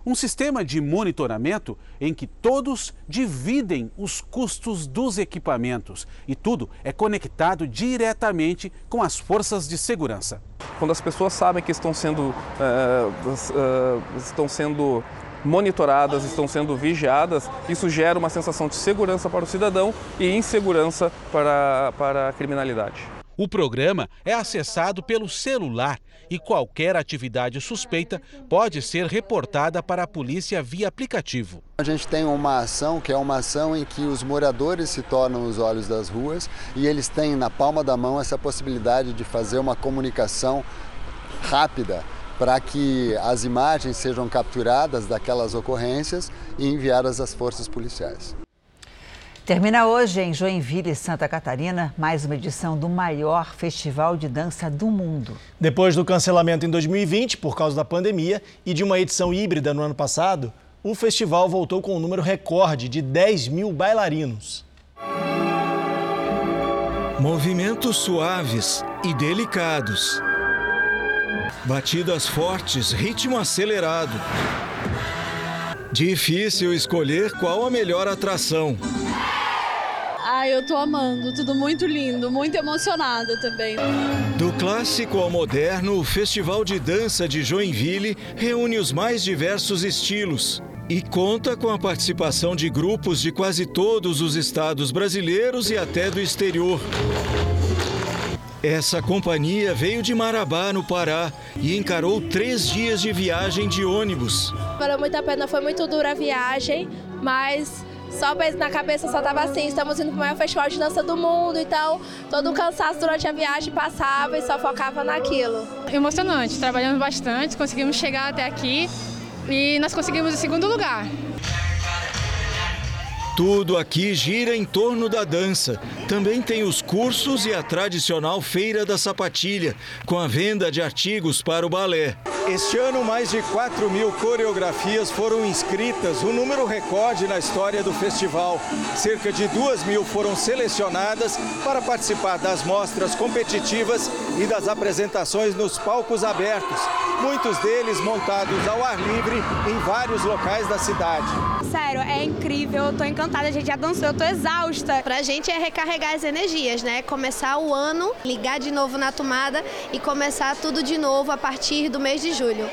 um sistema de monitoramento em que todos dividem os custos dos equipamentos e tudo é conectado diretamente com as forças de segurança. Quando as pessoas sabem que estão sendo, uh, uh, estão sendo monitoradas, estão sendo vigiadas, isso gera uma sensação de segurança para o cidadão e insegurança para, para a criminalidade. O programa é acessado pelo celular e qualquer atividade suspeita pode ser reportada para a polícia via aplicativo. A gente tem uma ação que é uma ação em que os moradores se tornam os olhos das ruas e eles têm na palma da mão essa possibilidade de fazer uma comunicação rápida para que as imagens sejam capturadas daquelas ocorrências e enviadas às forças policiais. Termina hoje em Joinville, Santa Catarina, mais uma edição do maior festival de dança do mundo. Depois do cancelamento em 2020 por causa da pandemia e de uma edição híbrida no ano passado, o festival voltou com um número recorde de 10 mil bailarinos. Movimentos suaves e delicados. Batidas fortes, ritmo acelerado. Difícil escolher qual a melhor atração. Ah, eu tô amando, tudo muito lindo, muito emocionada também. Do clássico ao moderno, o Festival de Dança de Joinville reúne os mais diversos estilos e conta com a participação de grupos de quase todos os estados brasileiros e até do exterior. Essa companhia veio de Marabá, no Pará, e encarou três dias de viagem de ônibus. Valeu muito a pena, foi muito dura a viagem, mas só na cabeça só tava assim, estamos indo para o maior festival de dança do mundo, então todo o cansaço durante a viagem passava e só focava naquilo. Emocionante, trabalhamos bastante, conseguimos chegar até aqui e nós conseguimos o segundo lugar. Tudo aqui gira em torno da dança. Também tem os cursos e a tradicional Feira da Sapatilha, com a venda de artigos para o balé. Este ano, mais de 4 mil coreografias foram inscritas, um número recorde na história do festival. Cerca de 2 mil foram selecionadas para participar das mostras competitivas e das apresentações nos palcos abertos, muitos deles montados ao ar livre em vários locais da cidade. Sério, é incrível, eu tô encantada, a gente já dançou, eu tô exausta. Pra gente é recarregar as energias, né? Começar o ano, ligar de novo na tomada e começar tudo de novo a partir do mês de julho.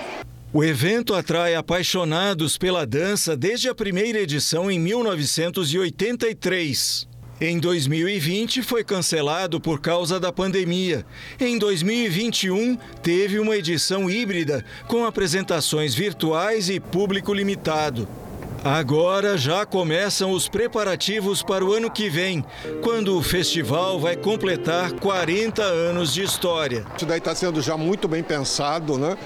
O evento atrai apaixonados pela dança desde a primeira edição em 1983. Em 2020 foi cancelado por causa da pandemia. Em 2021 teve uma edição híbrida com apresentações virtuais e público limitado. Agora já começam os preparativos para o ano que vem, quando o festival vai completar 40 anos de história. Isso daí está sendo já muito bem pensado, né?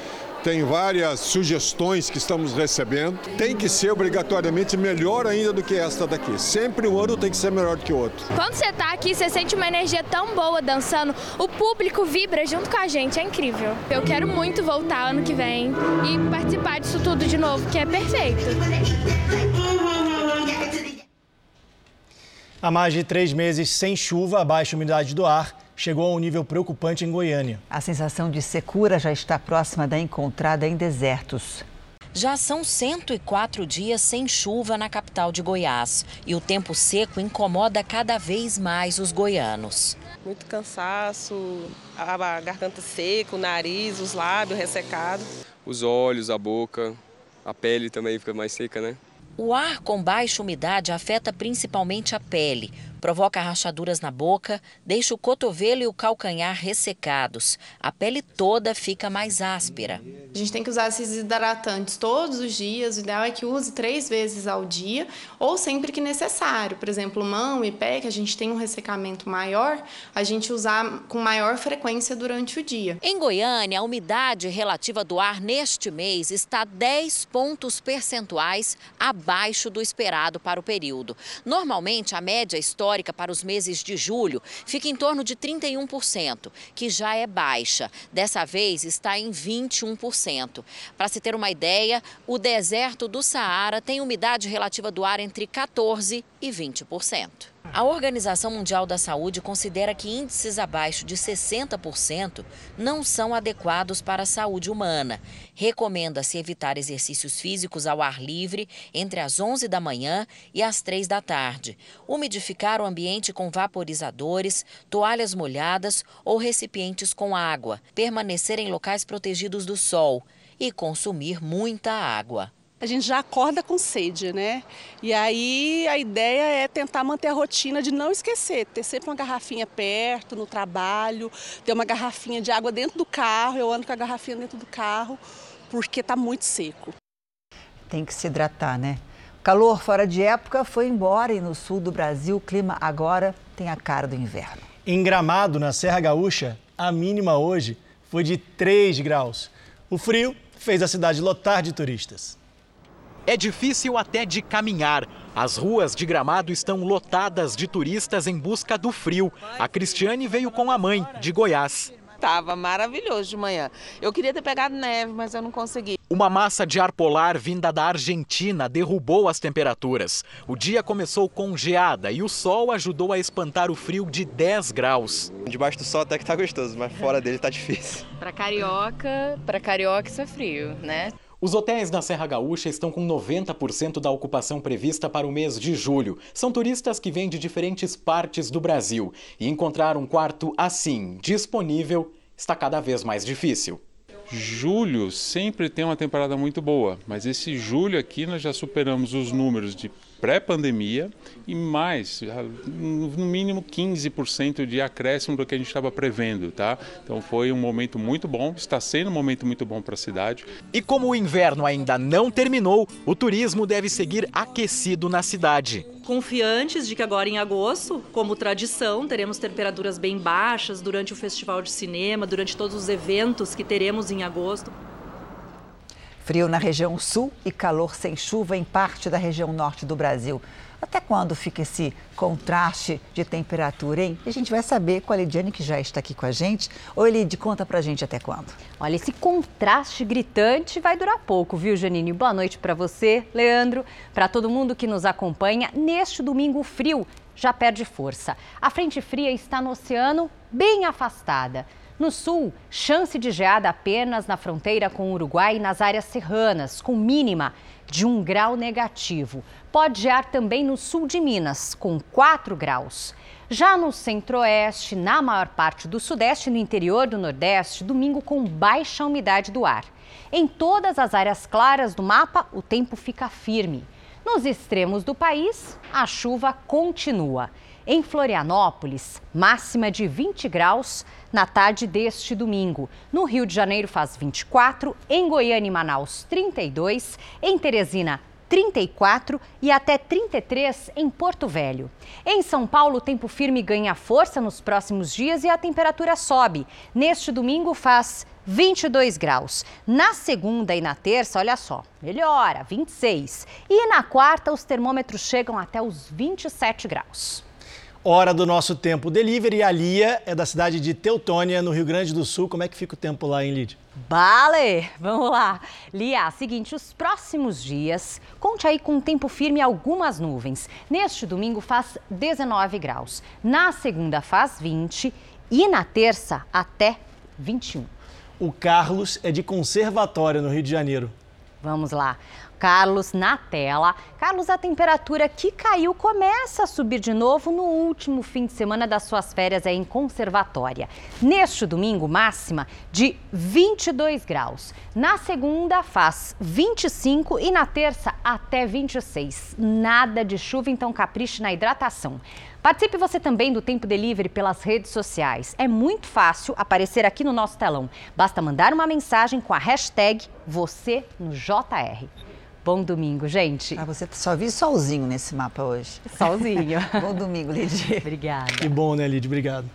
Tem várias sugestões que estamos recebendo. Tem que ser obrigatoriamente melhor ainda do que esta daqui. Sempre um ano tem que ser melhor do que o outro. Quando você está aqui, você sente uma energia tão boa dançando, o público vibra junto com a gente, é incrível. Eu quero muito voltar ano que vem e participar disso tudo de novo, que é perfeito. Há mais de três meses sem chuva, a baixa umidade do ar chegou a um nível preocupante em Goiânia. A sensação de secura já está próxima da encontrada em desertos. Já são 104 dias sem chuva na capital de Goiás e o tempo seco incomoda cada vez mais os goianos. Muito cansaço, a garganta seca, o nariz, os lábios ressecados. Os olhos, a boca, a pele também fica mais seca, né? O ar com baixa umidade afeta principalmente a pele, provoca rachaduras na boca, deixa o cotovelo e o calcanhar ressecados. A pele toda fica mais áspera. A gente tem que usar esses hidratantes todos os dias. O ideal é que use três vezes ao dia ou sempre que necessário. Por exemplo, mão e pé, que a gente tem um ressecamento maior, a gente usar com maior frequência durante o dia. Em Goiânia, a umidade relativa do ar neste mês está 10 pontos percentuais abaixo do esperado para o período. Normalmente, a média histórica histórica para os meses de julho fica em torno de 31%, que já é baixa. Dessa vez está em 21%. Para se ter uma ideia, o deserto do Saara tem umidade relativa do ar entre 14% e 20%. A Organização Mundial da Saúde considera que índices abaixo de 60% não são adequados para a saúde humana. Recomenda-se evitar exercícios físicos ao ar livre entre as 11 da manhã e as 3 da tarde. Umidificar o ambiente com vaporizadores, toalhas molhadas ou recipientes com água. Permanecer em locais protegidos do sol e consumir muita água a gente já acorda com sede, né? E aí a ideia é tentar manter a rotina de não esquecer, ter sempre uma garrafinha perto, no trabalho, ter uma garrafinha de água dentro do carro, eu ando com a garrafinha dentro do carro, porque está muito seco. Tem que se hidratar, né? calor fora de época foi embora e no sul do Brasil o clima agora tem a cara do inverno. Em Gramado, na Serra Gaúcha, a mínima hoje foi de 3 graus. O frio fez a cidade lotar de turistas. É difícil até de caminhar. As ruas de Gramado estão lotadas de turistas em busca do frio. A Cristiane veio com a mãe, de Goiás. Tava maravilhoso de manhã. Eu queria ter pegado neve, mas eu não consegui. Uma massa de ar polar vinda da Argentina derrubou as temperaturas. O dia começou com geada e o sol ajudou a espantar o frio de 10 graus. Debaixo do sol até que tá gostoso, mas fora dele tá difícil. Para carioca, para carioca isso é frio, né? Os hotéis na Serra Gaúcha estão com 90% da ocupação prevista para o mês de julho. São turistas que vêm de diferentes partes do Brasil e encontrar um quarto assim, disponível, está cada vez mais difícil. Julho sempre tem uma temporada muito boa, mas esse julho aqui nós já superamos os números de pré-pandemia e mais, no mínimo 15% de acréscimo do que a gente estava prevendo, tá? Então foi um momento muito bom, está sendo um momento muito bom para a cidade. E como o inverno ainda não terminou, o turismo deve seguir aquecido na cidade. Confiantes de que agora em agosto, como tradição, teremos temperaturas bem baixas durante o festival de cinema, durante todos os eventos que teremos em agosto. Frio na região sul e calor sem chuva em parte da região norte do Brasil. Até quando fica esse contraste de temperatura, hein? A gente vai saber com a Lidiane, que já está aqui com a gente. Oi, Lid, conta pra gente até quando. Olha, esse contraste gritante vai durar pouco, viu, Janine? Boa noite para você, Leandro, para todo mundo que nos acompanha. Neste domingo frio já perde força. A frente fria está no oceano, bem afastada. No sul, chance de geada apenas na fronteira com o Uruguai e nas áreas serranas, com mínima de 1 grau negativo. Pode gear também no sul de Minas, com 4 graus. Já no centro-oeste, na maior parte do sudeste e no interior do nordeste, domingo com baixa umidade do ar. Em todas as áreas claras do mapa, o tempo fica firme. Nos extremos do país, a chuva continua. Em Florianópolis, máxima de 20 graus na tarde deste domingo. No Rio de Janeiro faz 24, em Goiânia e Manaus 32, em Teresina 34 e até 33 em Porto Velho. Em São Paulo, o tempo firme ganha força nos próximos dias e a temperatura sobe. Neste domingo faz 22 graus. Na segunda e na terça, olha só, melhora, 26. E na quarta, os termômetros chegam até os 27 graus. Hora do nosso tempo delivery. A Lia é da cidade de Teutônia, no Rio Grande do Sul. Como é que fica o tempo lá, hein, Lid? Vale! Vamos lá. Lia, seguinte, os próximos dias, conte aí com tempo firme algumas nuvens. Neste domingo faz 19 graus, na segunda faz 20 e na terça até 21. O Carlos é de Conservatório, no Rio de Janeiro. Vamos lá. Carlos na tela. Carlos, a temperatura que caiu começa a subir de novo no último fim de semana das suas férias em conservatória. Neste domingo, máxima de 22 graus. Na segunda, faz 25 e na terça, até 26. Nada de chuva, então capriche na hidratação. Participe você também do Tempo Delivery pelas redes sociais. É muito fácil aparecer aqui no nosso telão. Basta mandar uma mensagem com a hashtag você no JR. Bom domingo, gente. Ah, você só viu solzinho nesse mapa hoje. Solzinho. (laughs) Bom domingo, Lidia. Obrigada. Que bom, né, Lidia? Obrigado.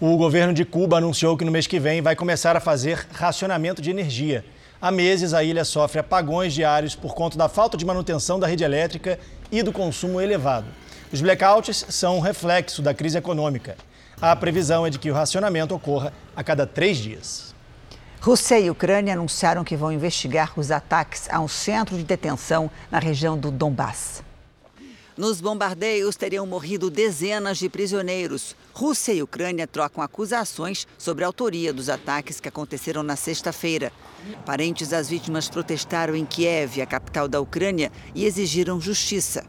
O governo de Cuba anunciou que no mês que vem vai começar a fazer racionamento de energia. Há meses, a ilha sofre apagões diários por conta da falta de manutenção da rede elétrica e do consumo elevado. Os blackouts são um reflexo da crise econômica. A previsão é de que o racionamento ocorra a cada três dias. Rússia e Ucrânia anunciaram que vão investigar os ataques a um centro de detenção na região do Donbass. Nos bombardeios teriam morrido dezenas de prisioneiros. Rússia e Ucrânia trocam acusações sobre a autoria dos ataques que aconteceram na sexta-feira. Parentes das vítimas protestaram em Kiev, a capital da Ucrânia, e exigiram justiça.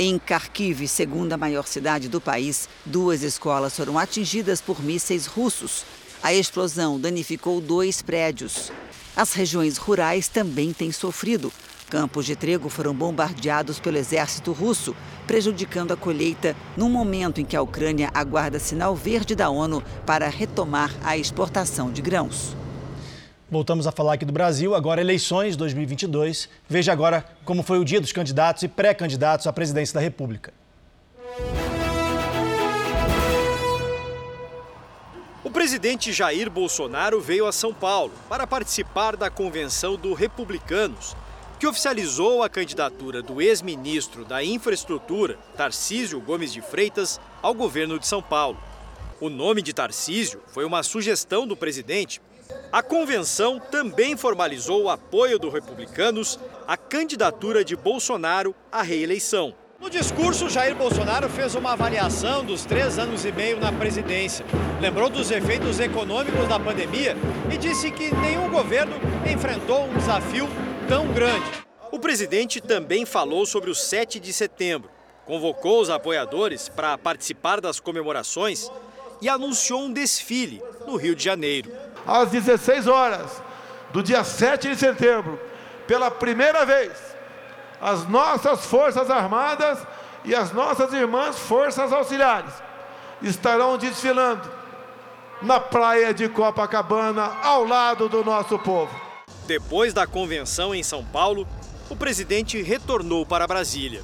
Em Kharkiv, segunda maior cidade do país, duas escolas foram atingidas por mísseis russos. A explosão danificou dois prédios. As regiões rurais também têm sofrido. Campos de trigo foram bombardeados pelo exército russo, prejudicando a colheita num momento em que a Ucrânia aguarda sinal verde da ONU para retomar a exportação de grãos. Voltamos a falar aqui do Brasil, agora eleições 2022. Veja agora como foi o dia dos candidatos e pré-candidatos à presidência da República. O presidente Jair Bolsonaro veio a São Paulo para participar da convenção do Republicanos, que oficializou a candidatura do ex-ministro da Infraestrutura, Tarcísio Gomes de Freitas, ao governo de São Paulo. O nome de Tarcísio foi uma sugestão do presidente. A convenção também formalizou o apoio do Republicanos à candidatura de Bolsonaro à reeleição. No discurso, Jair Bolsonaro fez uma avaliação dos três anos e meio na presidência. Lembrou dos efeitos econômicos da pandemia e disse que nenhum governo enfrentou um desafio tão grande. O presidente também falou sobre o 7 de setembro, convocou os apoiadores para participar das comemorações e anunciou um desfile no Rio de Janeiro. Às 16 horas do dia 7 de setembro, pela primeira vez, as nossas Forças Armadas e as nossas irmãs Forças Auxiliares estarão desfilando na praia de Copacabana, ao lado do nosso povo. Depois da convenção em São Paulo, o presidente retornou para Brasília.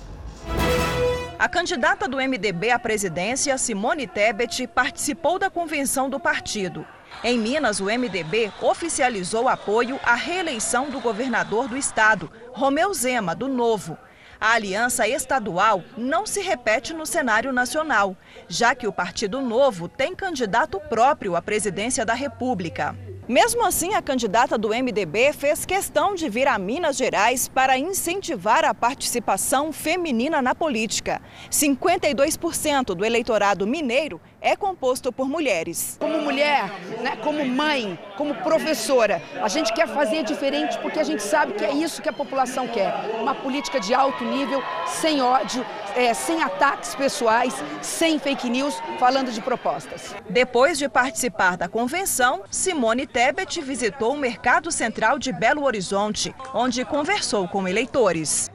A candidata do MDB à presidência, Simone Tebet, participou da convenção do partido. Em Minas, o MDB oficializou apoio à reeleição do governador do estado, Romeu Zema, do Novo. A aliança estadual não se repete no cenário nacional, já que o Partido Novo tem candidato próprio à presidência da República. Mesmo assim, a candidata do MDB fez questão de vir a Minas Gerais para incentivar a participação feminina na política. 52% do eleitorado mineiro é composto por mulheres. Como mulher, né, como mãe, como professora, a gente quer fazer diferente porque a gente sabe que é isso que a população quer. Uma política de alto nível, sem ódio, é, sem ataques pessoais, sem fake news, falando de propostas. Depois de participar da convenção, Simone Tebet visitou o Mercado Central de Belo Horizonte, onde conversou com eleitores.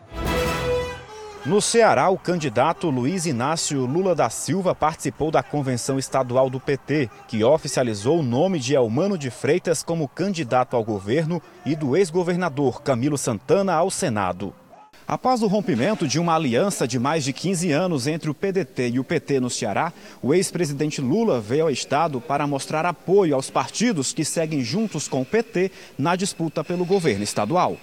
No Ceará, o candidato Luiz Inácio Lula da Silva participou da convenção estadual do PT, que oficializou o nome de Elmano de Freitas como candidato ao governo e do ex-governador Camilo Santana ao Senado. Após o rompimento de uma aliança de mais de 15 anos entre o PDT e o PT no Ceará, o ex-presidente Lula veio ao estado para mostrar apoio aos partidos que seguem juntos com o PT na disputa pelo governo estadual.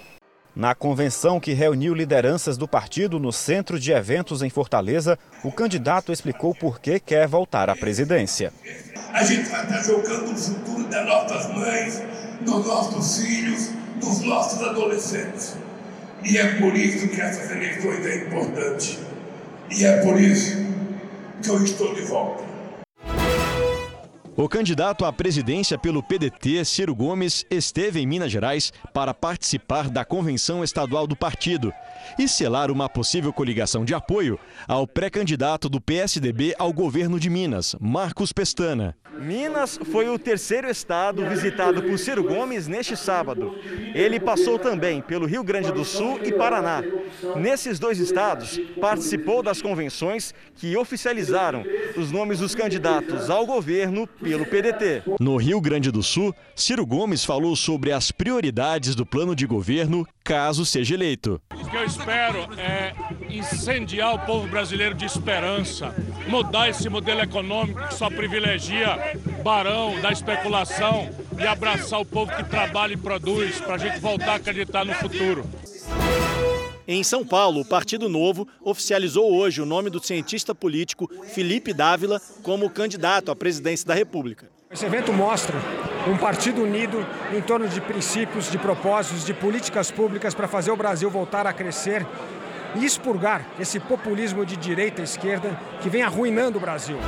Na convenção que reuniu lideranças do partido no centro de eventos em Fortaleza, o candidato explicou por que quer voltar à presidência. A gente vai estar jogando o futuro das nossas mães, dos nossos filhos, dos nossos adolescentes. E é por isso que essas eleições é importante. E é por isso que eu estou de volta. O candidato à presidência pelo PDT, Ciro Gomes, esteve em Minas Gerais para participar da convenção estadual do partido e selar uma possível coligação de apoio ao pré-candidato do PSDB ao governo de Minas, Marcos Pestana. Minas foi o terceiro estado visitado por Ciro Gomes neste sábado. Ele passou também pelo Rio Grande do Sul e Paraná. Nesses dois estados, participou das convenções que oficializaram os nomes dos candidatos ao governo pelo PDT. No Rio Grande do Sul, Ciro Gomes falou sobre as prioridades do plano de governo caso seja eleito. O que eu espero é incendiar o povo brasileiro de esperança, mudar esse modelo econômico que só privilegia barão da especulação e abraçar o povo que trabalha e produz para a gente voltar a acreditar no futuro. Em São Paulo, o Partido Novo oficializou hoje o nome do cientista político Felipe Dávila como candidato à presidência da República. Esse evento mostra um partido unido em torno de princípios, de propósitos, de políticas públicas para fazer o Brasil voltar a crescer e expurgar esse populismo de direita e esquerda que vem arruinando o Brasil.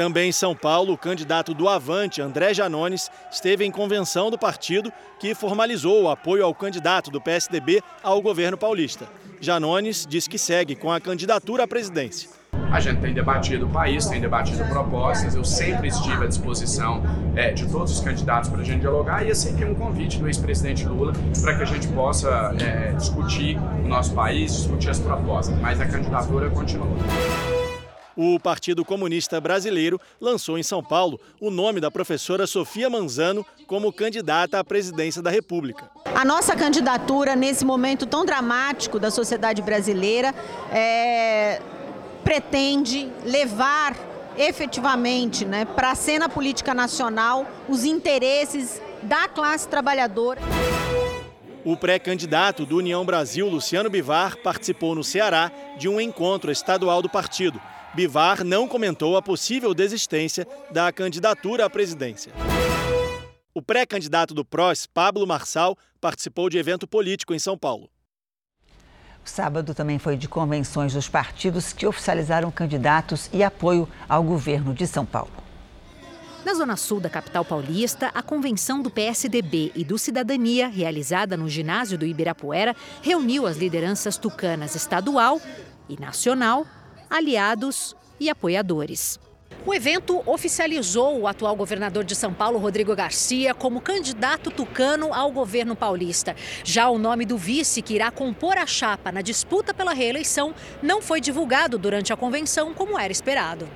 Também em São Paulo, o candidato do Avante, André Janones, esteve em convenção do partido que formalizou o apoio ao candidato do PSDB ao governo paulista. Janones diz que segue com a candidatura à presidência. A gente tem debatido o país, tem debatido propostas. Eu sempre estive à disposição é, de todos os candidatos para a gente dialogar e aceitei um convite do ex-presidente Lula para que a gente possa é, discutir o nosso país, discutir as propostas. Mas a candidatura continua. O Partido Comunista Brasileiro lançou em São Paulo o nome da professora Sofia Manzano como candidata à presidência da República. A nossa candidatura, nesse momento tão dramático da sociedade brasileira, é, pretende levar efetivamente né, para a cena política nacional os interesses da classe trabalhadora. O pré-candidato do União Brasil, Luciano Bivar, participou no Ceará de um encontro estadual do partido. Bivar não comentou a possível desistência da candidatura à presidência. O pré-candidato do PROS, Pablo Marçal, participou de evento político em São Paulo. O sábado também foi de convenções dos partidos que oficializaram candidatos e apoio ao governo de São Paulo. Na zona sul da capital paulista, a convenção do PSDB e do Cidadania, realizada no ginásio do Ibirapuera, reuniu as lideranças tucanas estadual e nacional aliados e apoiadores. O evento oficializou o atual governador de São Paulo, Rodrigo Garcia, como candidato tucano ao governo paulista. Já o nome do vice que irá compor a chapa na disputa pela reeleição não foi divulgado durante a convenção, como era esperado.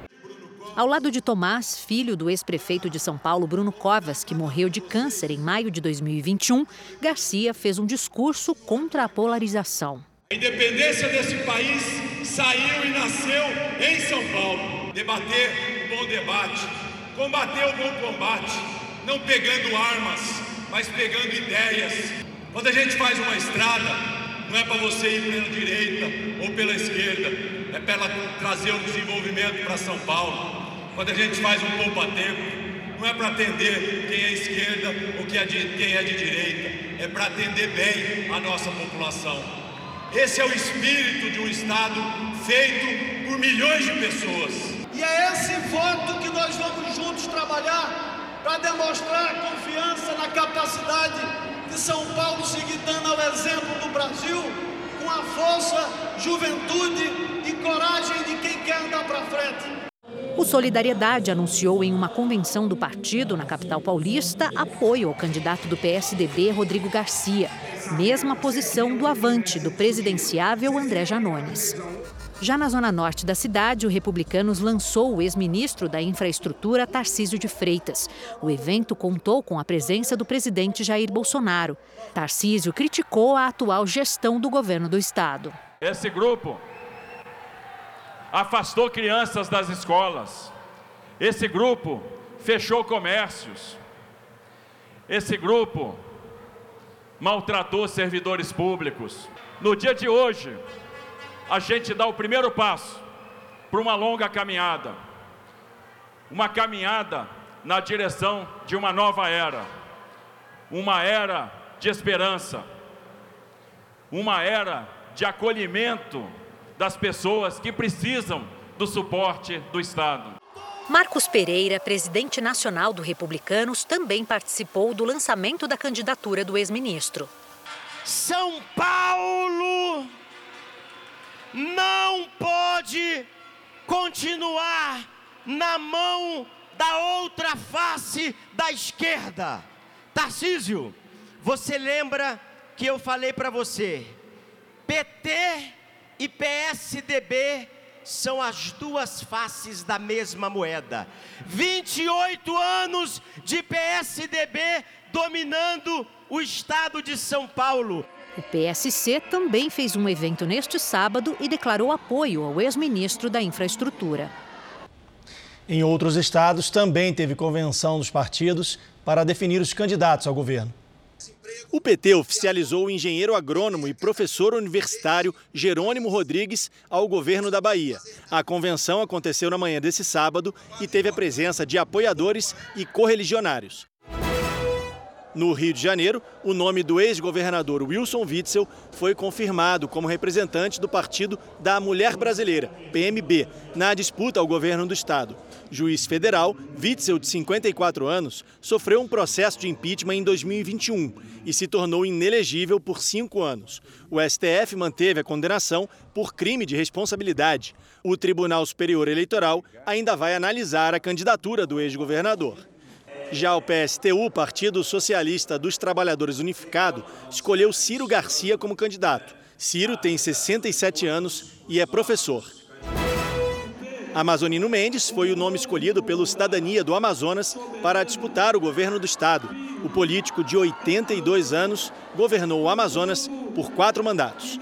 Ao lado de Tomás, filho do ex-prefeito de São Paulo, Bruno Covas, que morreu de câncer em maio de 2021, Garcia fez um discurso contra a polarização. A independência desse país saiu e nasceu em São Paulo. Debater o bom debate, combater o bom combate, não pegando armas, mas pegando ideias. Quando a gente faz uma estrada, não é para você ir pela direita ou pela esquerda, é para trazer o desenvolvimento para São Paulo. Quando a gente faz um poupa-tempo, não é para atender quem é esquerda ou quem é de direita, é para atender bem a nossa população. Esse é o espírito de um Estado feito por milhões de pessoas. E é esse voto que nós vamos juntos trabalhar para demonstrar confiança na capacidade de São Paulo seguir dando ao exemplo do Brasil, com a força, juventude e coragem de quem quer andar para frente. O Solidariedade anunciou em uma convenção do partido na capital paulista apoio ao candidato do PSDB, Rodrigo Garcia. Mesma posição do avante do presidenciável André Janones. Já na zona norte da cidade, o Republicanos lançou o ex-ministro da Infraestrutura, Tarcísio de Freitas. O evento contou com a presença do presidente Jair Bolsonaro. Tarcísio criticou a atual gestão do governo do estado. Esse grupo afastou crianças das escolas. Esse grupo fechou comércios. Esse grupo maltratou servidores públicos. No dia de hoje, a gente dá o primeiro passo para uma longa caminhada. Uma caminhada na direção de uma nova era. Uma era de esperança. Uma era de acolhimento das pessoas que precisam do suporte do Estado. Marcos Pereira, presidente nacional do Republicanos, também participou do lançamento da candidatura do ex-ministro. São Paulo não pode continuar na mão da outra face da esquerda. Tarcísio, você lembra que eu falei para você? PT e PSDB são as duas faces da mesma moeda. 28 anos de PSDB dominando o estado de São Paulo. O PSC também fez um evento neste sábado e declarou apoio ao ex-ministro da Infraestrutura. Em outros estados também teve convenção dos partidos para definir os candidatos ao governo. O PT oficializou o engenheiro agrônomo e professor universitário Jerônimo Rodrigues ao governo da Bahia. A convenção aconteceu na manhã desse sábado e teve a presença de apoiadores e correligionários. No Rio de Janeiro, o nome do ex-governador Wilson Witzel foi confirmado como representante do Partido da Mulher Brasileira, PMB, na disputa ao governo do estado. Juiz federal, Witzel, de 54 anos, sofreu um processo de impeachment em 2021 e se tornou inelegível por cinco anos. O STF manteve a condenação por crime de responsabilidade. O Tribunal Superior Eleitoral ainda vai analisar a candidatura do ex-governador. Já o PSTU, Partido Socialista dos Trabalhadores Unificado, escolheu Ciro Garcia como candidato. Ciro tem 67 anos e é professor. Amazonino Mendes foi o nome escolhido pelo Cidadania do Amazonas para disputar o governo do estado. O político de 82 anos governou o Amazonas por quatro mandatos.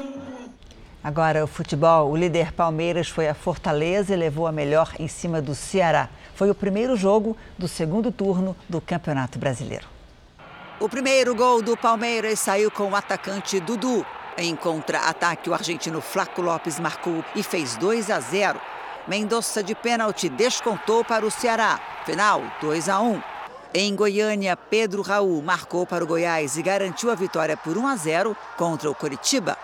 Agora o futebol. O líder Palmeiras foi a Fortaleza e levou a melhor em cima do Ceará. Foi o primeiro jogo do segundo turno do Campeonato Brasileiro. O primeiro gol do Palmeiras saiu com o atacante Dudu. Em contra-ataque, o argentino Flaco Lopes marcou e fez 2 a 0. Mendonça de pênalti descontou para o Ceará. Final 2 a 1. Em Goiânia, Pedro Raul marcou para o Goiás e garantiu a vitória por 1 a 0 contra o Coritiba.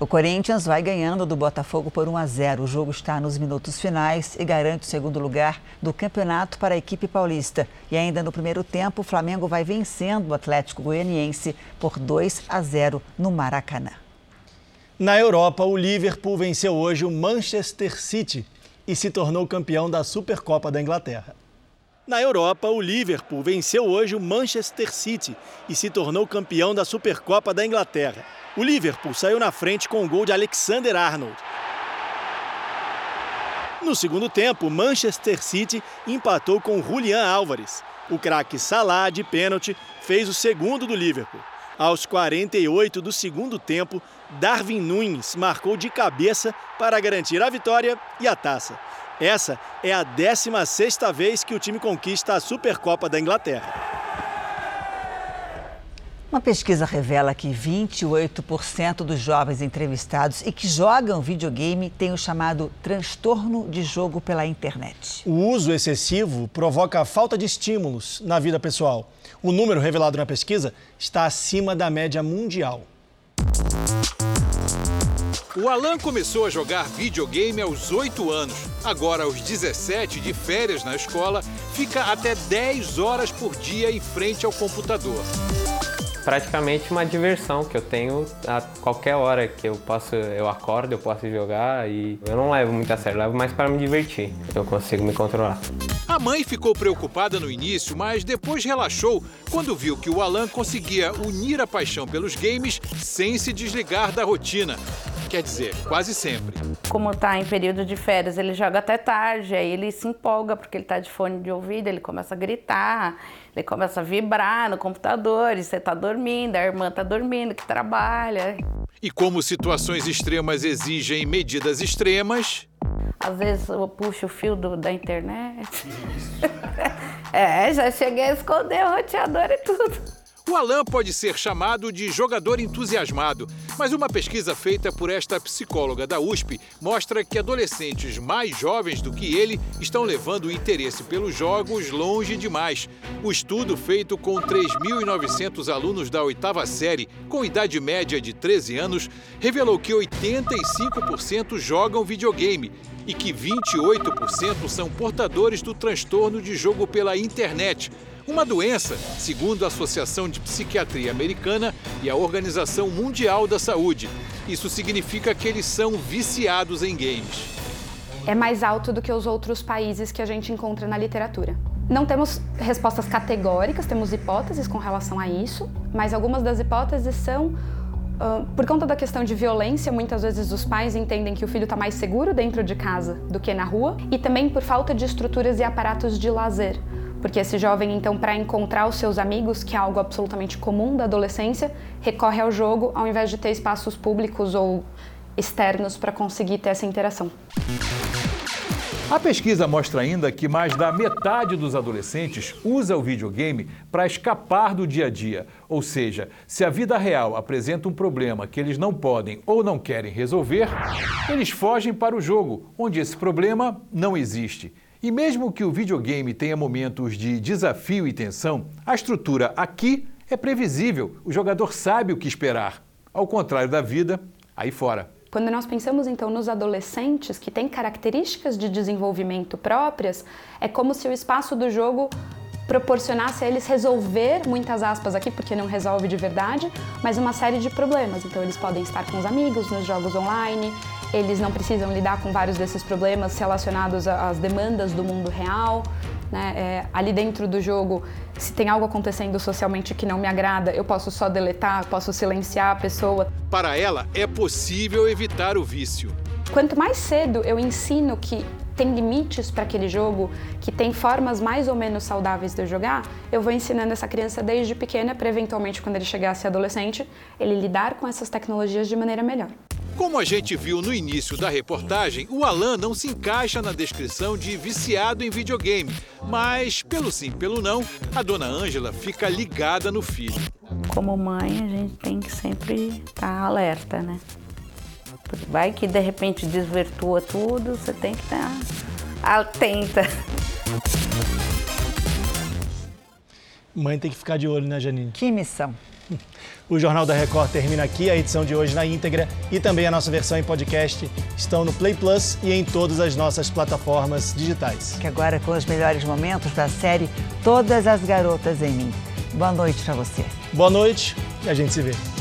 O Corinthians vai ganhando do Botafogo por 1 a 0. O jogo está nos minutos finais e garante o segundo lugar do campeonato para a equipe paulista. E ainda no primeiro tempo, o Flamengo vai vencendo o Atlético Goianiense por 2 a 0 no Maracanã. Na Europa, o Liverpool venceu hoje o Manchester City e se tornou campeão da Supercopa da Inglaterra. Na Europa, o Liverpool venceu hoje o Manchester City e se tornou campeão da Supercopa da Inglaterra. O Liverpool saiu na frente com o gol de Alexander Arnold. No segundo tempo, Manchester City empatou com Julian Álvares. O craque Salah, de pênalti, fez o segundo do Liverpool. Aos 48 do segundo tempo, Darwin Nunes marcou de cabeça para garantir a vitória e a taça. Essa é a 16ª vez que o time conquista a Supercopa da Inglaterra. Uma pesquisa revela que 28% dos jovens entrevistados e que jogam videogame têm o chamado transtorno de jogo pela internet. O uso excessivo provoca falta de estímulos na vida pessoal. O número revelado na pesquisa está acima da média mundial. O Alan começou a jogar videogame aos 8 anos. Agora, aos 17, de férias na escola, fica até 10 horas por dia em frente ao computador praticamente uma diversão que eu tenho a qualquer hora que eu posso, eu acordo, eu posso jogar e eu não levo muito a sério, levo mais para me divertir. Eu consigo me controlar. A mãe ficou preocupada no início, mas depois relaxou quando viu que o Alan conseguia unir a paixão pelos games sem se desligar da rotina. Quer dizer, quase sempre. Como está em período de férias, ele joga até tarde, aí ele se empolga porque ele está de fone de ouvido, ele começa a gritar. Ele começa a vibrar no computador, e você tá dormindo, a irmã tá dormindo, que trabalha. E como situações extremas exigem medidas extremas. Às vezes eu puxo o fio do, da internet. (laughs) é, já cheguei a esconder o roteador e tudo. O Alan pode ser chamado de jogador entusiasmado, mas uma pesquisa feita por esta psicóloga da USP mostra que adolescentes mais jovens do que ele estão levando o interesse pelos jogos longe demais. O estudo feito com 3.900 alunos da oitava série, com idade média de 13 anos, revelou que 85% jogam videogame e que 28% são portadores do transtorno de jogo pela internet uma doença, segundo a Associação de Psiquiatria Americana e a Organização Mundial da Saúde. Isso significa que eles são viciados em games. É mais alto do que os outros países que a gente encontra na literatura. Não temos respostas categóricas, temos hipóteses com relação a isso, mas algumas das hipóteses são Uh, por conta da questão de violência, muitas vezes os pais entendem que o filho está mais seguro dentro de casa do que na rua, e também por falta de estruturas e aparatos de lazer. Porque esse jovem, então, para encontrar os seus amigos, que é algo absolutamente comum da adolescência, recorre ao jogo ao invés de ter espaços públicos ou externos para conseguir ter essa interação. A pesquisa mostra ainda que mais da metade dos adolescentes usa o videogame para escapar do dia a dia. Ou seja, se a vida real apresenta um problema que eles não podem ou não querem resolver, eles fogem para o jogo, onde esse problema não existe. E mesmo que o videogame tenha momentos de desafio e tensão, a estrutura aqui é previsível, o jogador sabe o que esperar. Ao contrário da vida, aí fora. Quando nós pensamos então nos adolescentes que têm características de desenvolvimento próprias, é como se o espaço do jogo proporcionasse a eles resolver, muitas aspas aqui, porque não resolve de verdade, mas uma série de problemas. Então, eles podem estar com os amigos nos jogos online, eles não precisam lidar com vários desses problemas relacionados às demandas do mundo real. Né? É, ali dentro do jogo, se tem algo acontecendo socialmente que não me agrada, eu posso só deletar, posso silenciar a pessoa. Para ela, é possível evitar o vício. Quanto mais cedo eu ensino que tem limites para aquele jogo, que tem formas mais ou menos saudáveis de eu jogar, eu vou ensinando essa criança desde pequena para eventualmente quando ele chegar a ser adolescente, ele lidar com essas tecnologias de maneira melhor. Como a gente viu no início da reportagem, o Alan não se encaixa na descrição de viciado em videogame, mas pelo sim, pelo não, a dona Ângela fica ligada no filho. Como mãe, a gente tem que sempre estar tá alerta, né? Vai que de repente desvirtua tudo, você tem que estar atenta. Mãe tem que ficar de olho, né, Janine? Que missão. (laughs) O Jornal da Record termina aqui, a edição de hoje na íntegra e também a nossa versão em podcast estão no Play Plus e em todas as nossas plataformas digitais. Que agora com os melhores momentos da série Todas as Garotas em Mim. Boa noite para você. Boa noite e a gente se vê.